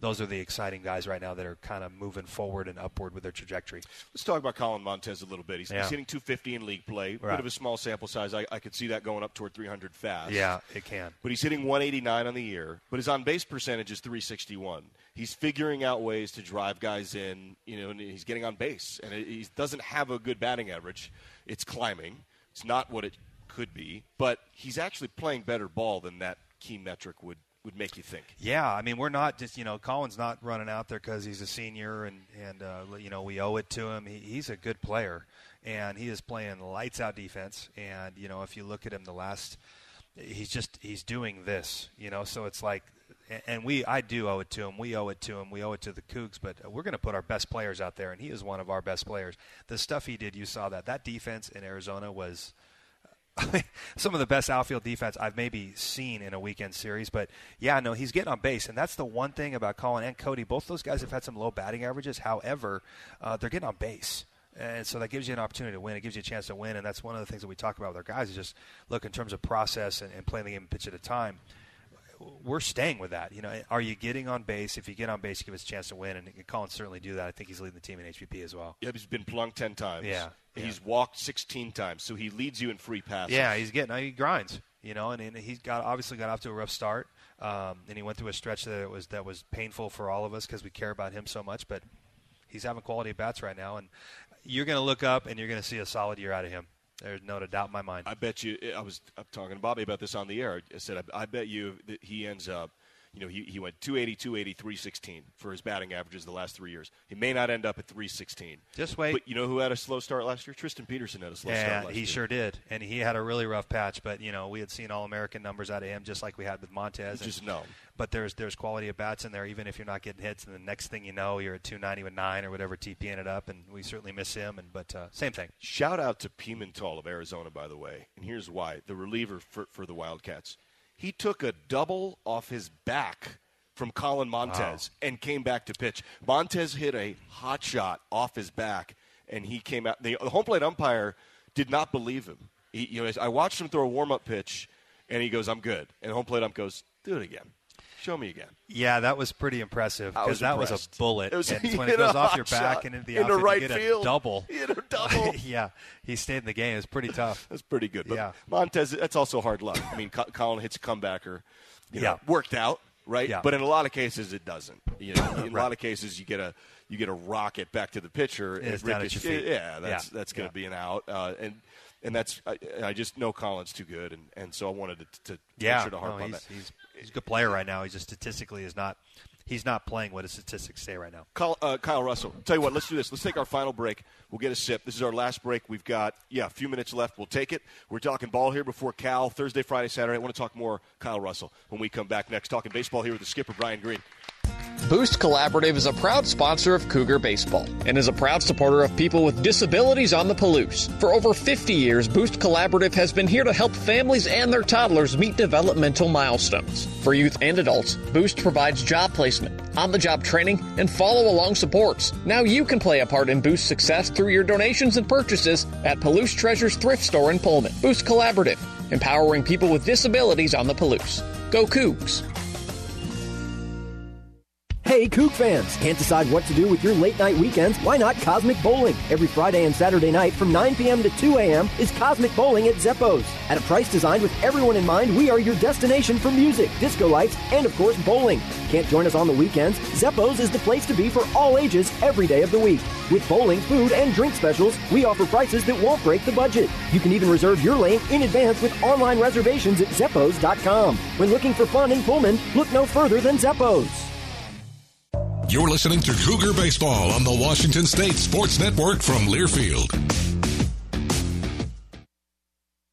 Those are the exciting guys right now that are kind of moving forward and upward with their trajectory. Let's talk about Collin Montez a little bit. He's, Yeah. he's hitting 250 in league play. Right. Bit of a small sample size. I, I could see that going up toward 300 fast. Yeah, it can. But he's hitting 189 on the year. But his on base percentage is 361. He's figuring out ways to drive guys in, you know, and he's getting on base. And it- he doesn't have a good batting average. It's climbing. It's not what it could be. But he's actually playing better ball than that key metric would, would make you think. Yeah, I mean, we're not just you know, Collin's not running out there because he's a senior and and uh, you know we owe it to him. He, he's a good player, and he is playing lights out defense. And you know, if you look at him, the last he's just he's doing this. You know, so it's like. And- we, I do owe it to him. We owe it to him. We owe it to the Cougs. But we're going to put our best players out there, and he is one of our best players. The stuff he did, you saw that. That defense in Arizona was some of the best outfield defense I've maybe seen in a weekend series. But yeah, no, he's getting on base, and that's the one thing about Collin and Kodie. Both those guys have had some low batting averages. However, uh, they're getting on base. And so that gives you an opportunity to win. It gives you a chance to win, and that's one of the things that we talk about with our guys. Is just look in terms of process and, and playing the game pitch at a time. We're staying with that. You know, are you getting on base? If you get on base, you give us a chance to win, and Collin certainly do that. I think he's leading the team in HBP as well. Yeah, he's been plunked 10 times. Yeah, He's walked 16 times, so he leads you in free passes. Yeah, he's getting he grinds, you know, and, and he's got obviously got off to a rough start, um, and he went through a stretch that was that was painful for all of us because we care about him so much. But he's having quality bats right now, and you're going to look up and you're going to see a solid year out of him. There's no doubt in my mind. I bet you. I was I'm talking to Bobby about this on the air. I said, I, I bet you that he ends up. You know, he, he went 280, 280, 316 for his batting averages the last three years. He may not end up at 316. Just wait. But you know who had a slow start last year? Tristan Peterson had a slow yeah, start last he year. sure did, and he had a really rough patch. But you know, we had seen All American numbers out of him, just like we had with Montez. Just and- know. But there's there's quality of bats in there, even if you're not getting hits. And the next thing you know, you're at 290 with nine or whatever TP ended up, and we certainly miss him. And but uh, same thing. Shout out to Pimental of Arizona, by the way. And here's why: the reliever for, for the Wildcats. He took a double off his back from Collin Montez and came back to pitch. Montez hit a hot shot off his back, and he came out. The, the home plate umpire did not believe him. He, you know, I watched him throw a warm up pitch, and he goes, "I'm good." And home plate ump goes, "Do it again. Show me again." Yeah, that was pretty impressive because that was a bullet. It was- and when it goes off your back and into the into right field. a double. He double. yeah, he stayed in the game. It was pretty tough. That's pretty good. But Yeah. Montez, that's also hard luck. I mean, Collin hits a comebacker. You know, Yeah. worked out, right? Yeah. But in a lot of cases, it doesn't. You know, in a lot of cases, you get a you get a rocket back to the pitcher. It's and down at ricochet- your feet. Yeah, that's Yeah. that's going Yeah. to be an out. Uh, and and that's I, I just know Collin's too good, and, and so I wanted to, to Yeah, make sure to harp no, on that. he's he's a good player right now. He's just statistically is not he's not playing what his statistics say right now. Kyle, uh, Kyle Russell. Tell you what, let's do this. Let's take our final break. We'll get a sip. This is our last break. We've got yeah, a few minutes left. We'll take it. We're talking ball here before Cal Thursday, Friday, Saturday. I want to talk more Kyle Russell when we come back next. Talking baseball here with the skipper Brian Green. Boost Collaborative is a proud sponsor of Cougar Baseball and is a proud supporter of people with disabilities on the Palouse. For over 50 years, Boost Collaborative has been here to help families and their toddlers meet developmental milestones. For youth and adults, Boost provides job placement, on the job training, and follow along supports. Now you can play a part in Boost's success through your donations and purchases at Palouse Treasures Thrift Store in Pullman. Boost Collaborative, empowering people with disabilities on the Palouse. Go Cougs! Hey, Coug fans! Can't decide what to do with your late night weekends? Why not Cosmic Bowling? Every Friday and Saturday night from 9 p.m. to 2 a.m. is Cosmic Bowling at Zeppoz. At a price designed with everyone in mind, we are your destination for music, disco lights, and of course, bowling. Can't join us on the weekends? Zeppoz is the place to be for all ages every day of the week. With bowling, food, and drink specials, we offer prices that won't break the budget. You can even reserve your lane in advance with online reservations at Zeppoz.com. When looking for fun in Pullman, look no further than Zeppoz. You're listening to Cougar Baseball on the Washington State Sports Network from Learfield.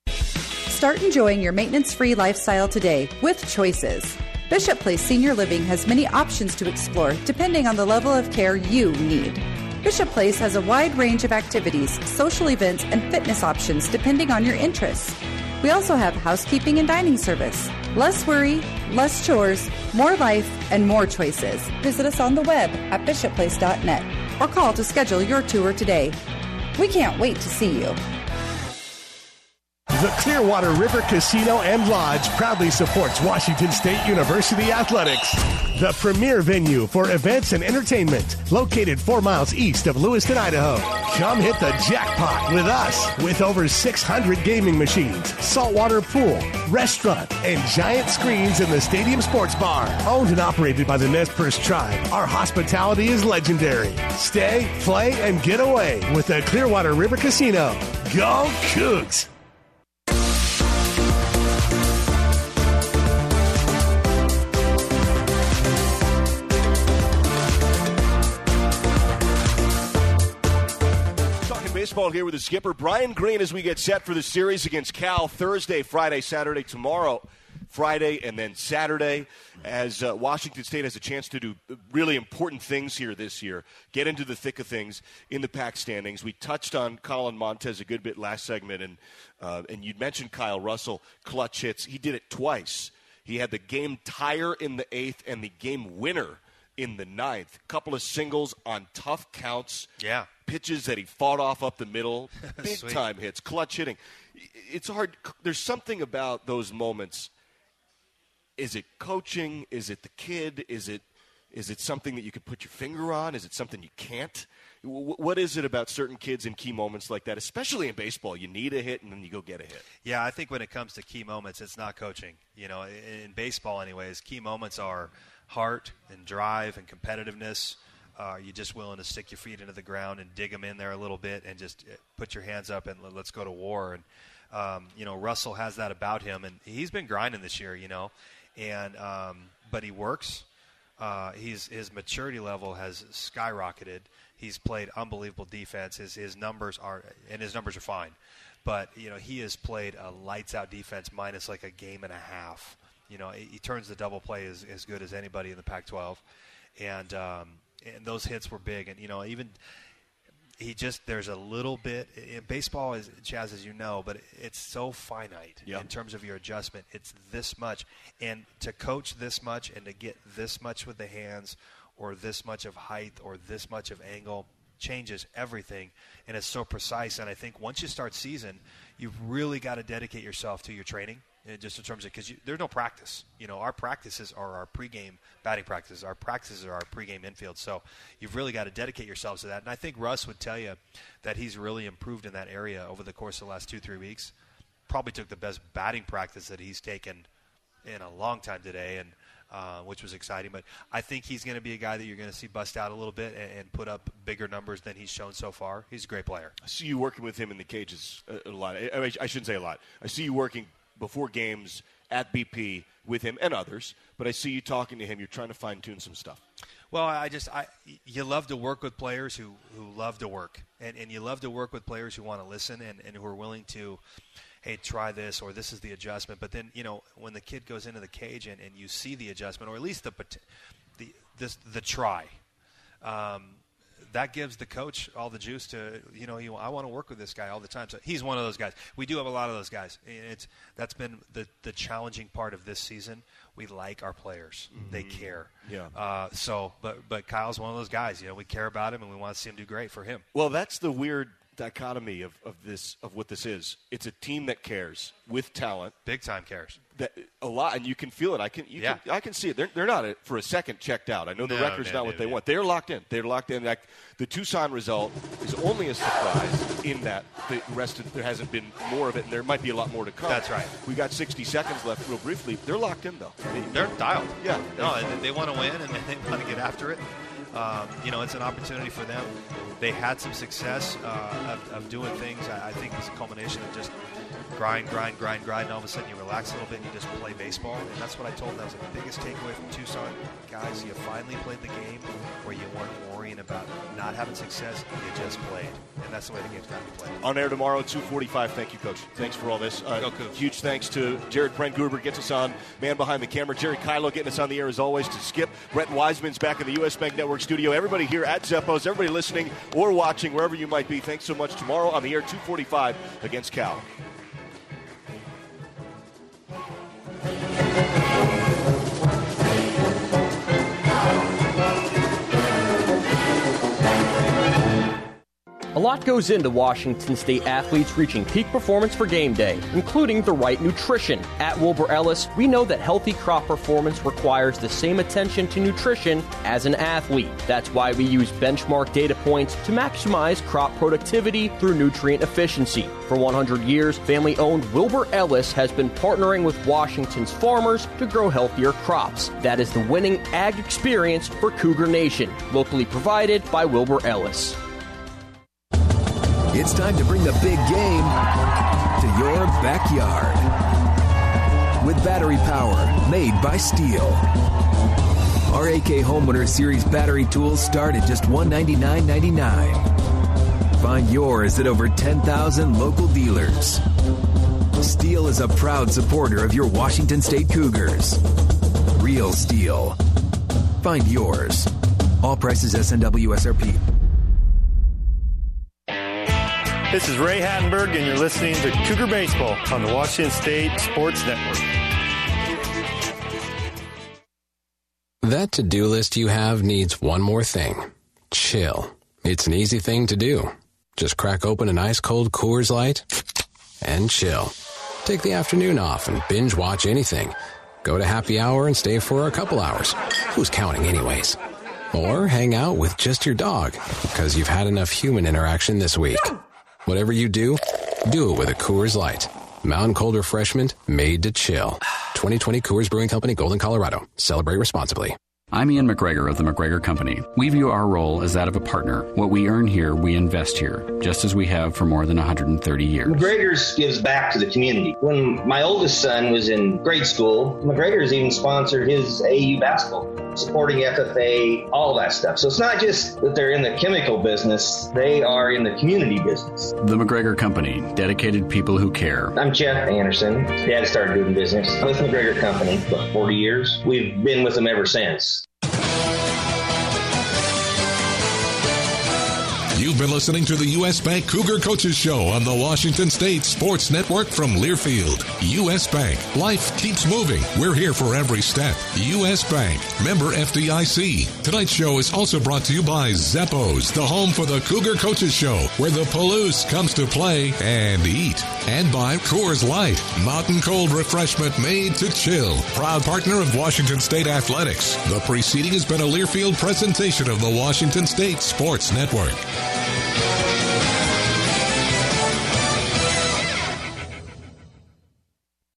Start enjoying your maintenance free lifestyle today with Choices. Bishop Place Senior Living has many options to explore depending on the level of care you need. Bishop Place has a wide range of activities, social events, and fitness options depending on your interests. We also have housekeeping and dining service. Less worry, less chores, more life, and more choices. Visit us on the web at bishopplace.net or call to schedule your tour today. We can't wait to see you. The Clearwater River Casino and Lodge proudly supports Washington State University Athletics, the premier venue for events and entertainment, located four miles east of Lewiston, Idaho. Come hit the jackpot with us with over 600 gaming machines, saltwater pool, restaurant, and giant screens in the stadium sports bar. Owned and operated by the Nez Perce tribe, our hospitality is legendary. Stay, play, and get away with the Clearwater River Casino. Go Cougs! Baseball here with the skipper Brian Green as we get set for the series against Cal Thursday, Friday, Saturday, tomorrow. Friday and then Saturday, as uh, Washington State has a chance to do really important things here this year, get into the thick of things in the Pac standings. We touched on Collin Montez a good bit last segment, and uh, and you mentioned Kyle Russell clutch hits. He did it twice. He had the game tire in the eighth and the game winner in the ninth. Couple of singles on tough counts. Yeah. Pitches that he fought off up the middle. Big time hits, clutch hitting. It's hard. There's something about those moments. Is it coaching? Is it the kid? Is it is it something that you could put your finger on? Is it something you can't? What is it about certain kids in key moments like that, especially in baseball? You need a hit and then you go get a hit. Yeah, I think when it comes to key moments, it's not coaching. You know, in in baseball, anyways, key moments are heart and drive and competitiveness. Uh, are you just willing to stick your feet into the ground and dig them in there a little bit and just uh, put your hands up and let- let's go to war? And um, you know, Russell has that about him, and he's been grinding this year. You know, and um, but he works. Uh, he's his maturity level has skyrocketed. He's played unbelievable defense. His his numbers are and his numbers are fine, but you know he has played a lights out defense minus like a game and a half. You know he, he turns the double play as, as good as anybody in the Pac-12, and um, and those hits were big. And you know even he just there's a little bit in baseball is Chaz as you know, but it's so finite Yeah. in terms of your adjustment. It's this much, and to coach this much and to get this much with the hands, or this much of height, or this much of angle changes everything, and it's so precise. And I think once you start season, you've really got to dedicate yourself to your training. Uh, Just in terms of because there's no practice, you know, our practices are our pregame batting practices. Our practices are our pregame infield. So you've really got to dedicate yourselves to that. And I think Russ would tell you that he's really improved in that area over the course of the last two three weeks. Probably took the best batting practice that he's taken in a long time today, and uh, which was exciting. But I think he's going to be a guy that you're going to see bust out a little bit and, and put up bigger numbers than he's shown so far. He's a great player. I see you working with him in the cages a, a lot. I- I shouldn't say a lot. I see you working before games at BP with him and others, but I see you talking to him. You're trying to fine tune some stuff. Well, I just I you love to work with players who, who love to work, and, and you love to work with players who want to listen and, and who are willing to, hey, try this or this is the adjustment. But then you know when the kid goes into the cage and, and you see the adjustment or at least the the this the try. Um, that gives the coach all the juice to you know you, I want to work with this guy all the time. So he's one of those guys. We do have a lot of those guys. It's that's been the the challenging part of this season. We like our players. They care. Yeah. Uh, so, but but Kyle's one of those guys. You know, we care about him and we want to see him do great for him. Well, that's the weird dichotomy of, of this of what this is. It's a team that cares with talent, big time cares. That a lot, and you can feel it. I can, you Yeah. can, I can see it. They're, they're not uh, for a second checked out. I know the No, record's no, not no, what they want. They're locked in. They're locked in. Like the Tucson result is only a surprise in that the rest of, there hasn't been more of it, and there might be a lot more to come. That's right. We got 60 seconds left, real briefly. They're locked in though. They- They're dialed. Yeah. No, and they want to win and they want to get after it. Um, you know, it's an opportunity for them. They had some success uh, of, of doing things. I, I think it's a culmination of just grind, grind, grind, grind, and all of a sudden you relax a little bit and you just play baseball. And that's what I told them. That was the biggest takeaway from Tucson. Guys, you finally played the game where you weren't worrying about not having success. You just played. And that's the way the game's got to be played. On air tomorrow, 245. Thank you, Coach. Thanks for all this. Uh, Go Cougs. huge thanks to Jared Brent Gruber, gets us on, man behind the camera. Jerry Kylo getting us on the air as always. To Skip, Brent Wiseman's back in the U.S. Bank Network studio. Everybody here at Zeppoz, everybody listening or watching, wherever you might be, thanks so much. Tomorrow on the air, 245 against Cal. Lot goes into Washington State athletes reaching peak performance for game day, including the right nutrition. At Wilbur Ellis, we know that healthy crop performance requires the same attention to nutrition as an athlete. That's why we use benchmark data points to maximize crop productivity through nutrient efficiency. For 100 years, family owned Wilbur Ellis has been partnering with Washington's farmers to grow healthier crops. That is the winning ag experience for Cougar Nation, locally provided by Wilbur Ellis. It's time to bring the big game to your backyard. With battery power made by STIHL. RAK Homeowner Series battery tools start at just $199.99. Find yours at over 10,000 local dealers. STIHL is a proud supporter of your Washington State Cougars. Real STIHL. Find yours. All prices SNW SRP. This is Ray Hatteberg, and you're listening to Cougar Baseball on the Washington State Sports Network. That to do list you have needs one more thing chill. It's an easy thing to do. Just crack open an ice cold Coors Light and chill. Take the afternoon off and binge watch anything. Go to happy hour and stay for a couple hours. Who's counting, anyways? Or hang out with just your dog because you've had enough human interaction this week. Whatever you do, do it with a Coors Light. Mountain cold refreshment made to chill. 2020 Coors Brewing Company, Golden, Colorado. Celebrate responsibly. I'm Ian McGregor of the McGregor Company. We view our role as that of a partner. What we earn here, we invest here, just as we have for more than 130 years. McGregor's gives back to the community. When my oldest son was in grade school, McGregor's even sponsored his AU basketball, supporting FFA, all that stuff. So it's not just that they're in the chemical business, they are in the community business. The McGregor Company, dedicated people who care. I'm Jeff Anderson. Dad started doing business with McGregor Company about 40 years. We've been with them ever since. You've been listening to the U.S. Bank Cougar Coaches Show on the Washington State Sports Network from Learfield. U.S. Bank. Life keeps moving. We're here for every step. U.S. Bank. Member FDIC. Tonight's show is also brought to you by Zeppoz, the home for the Cougar Coaches Show, where the Palouse comes to play and eat. And by Coors Light. Mountain cold refreshment made to chill. Proud partner of Washington State Athletics. The preceding has been a Learfield presentation of the Washington State Sports Network.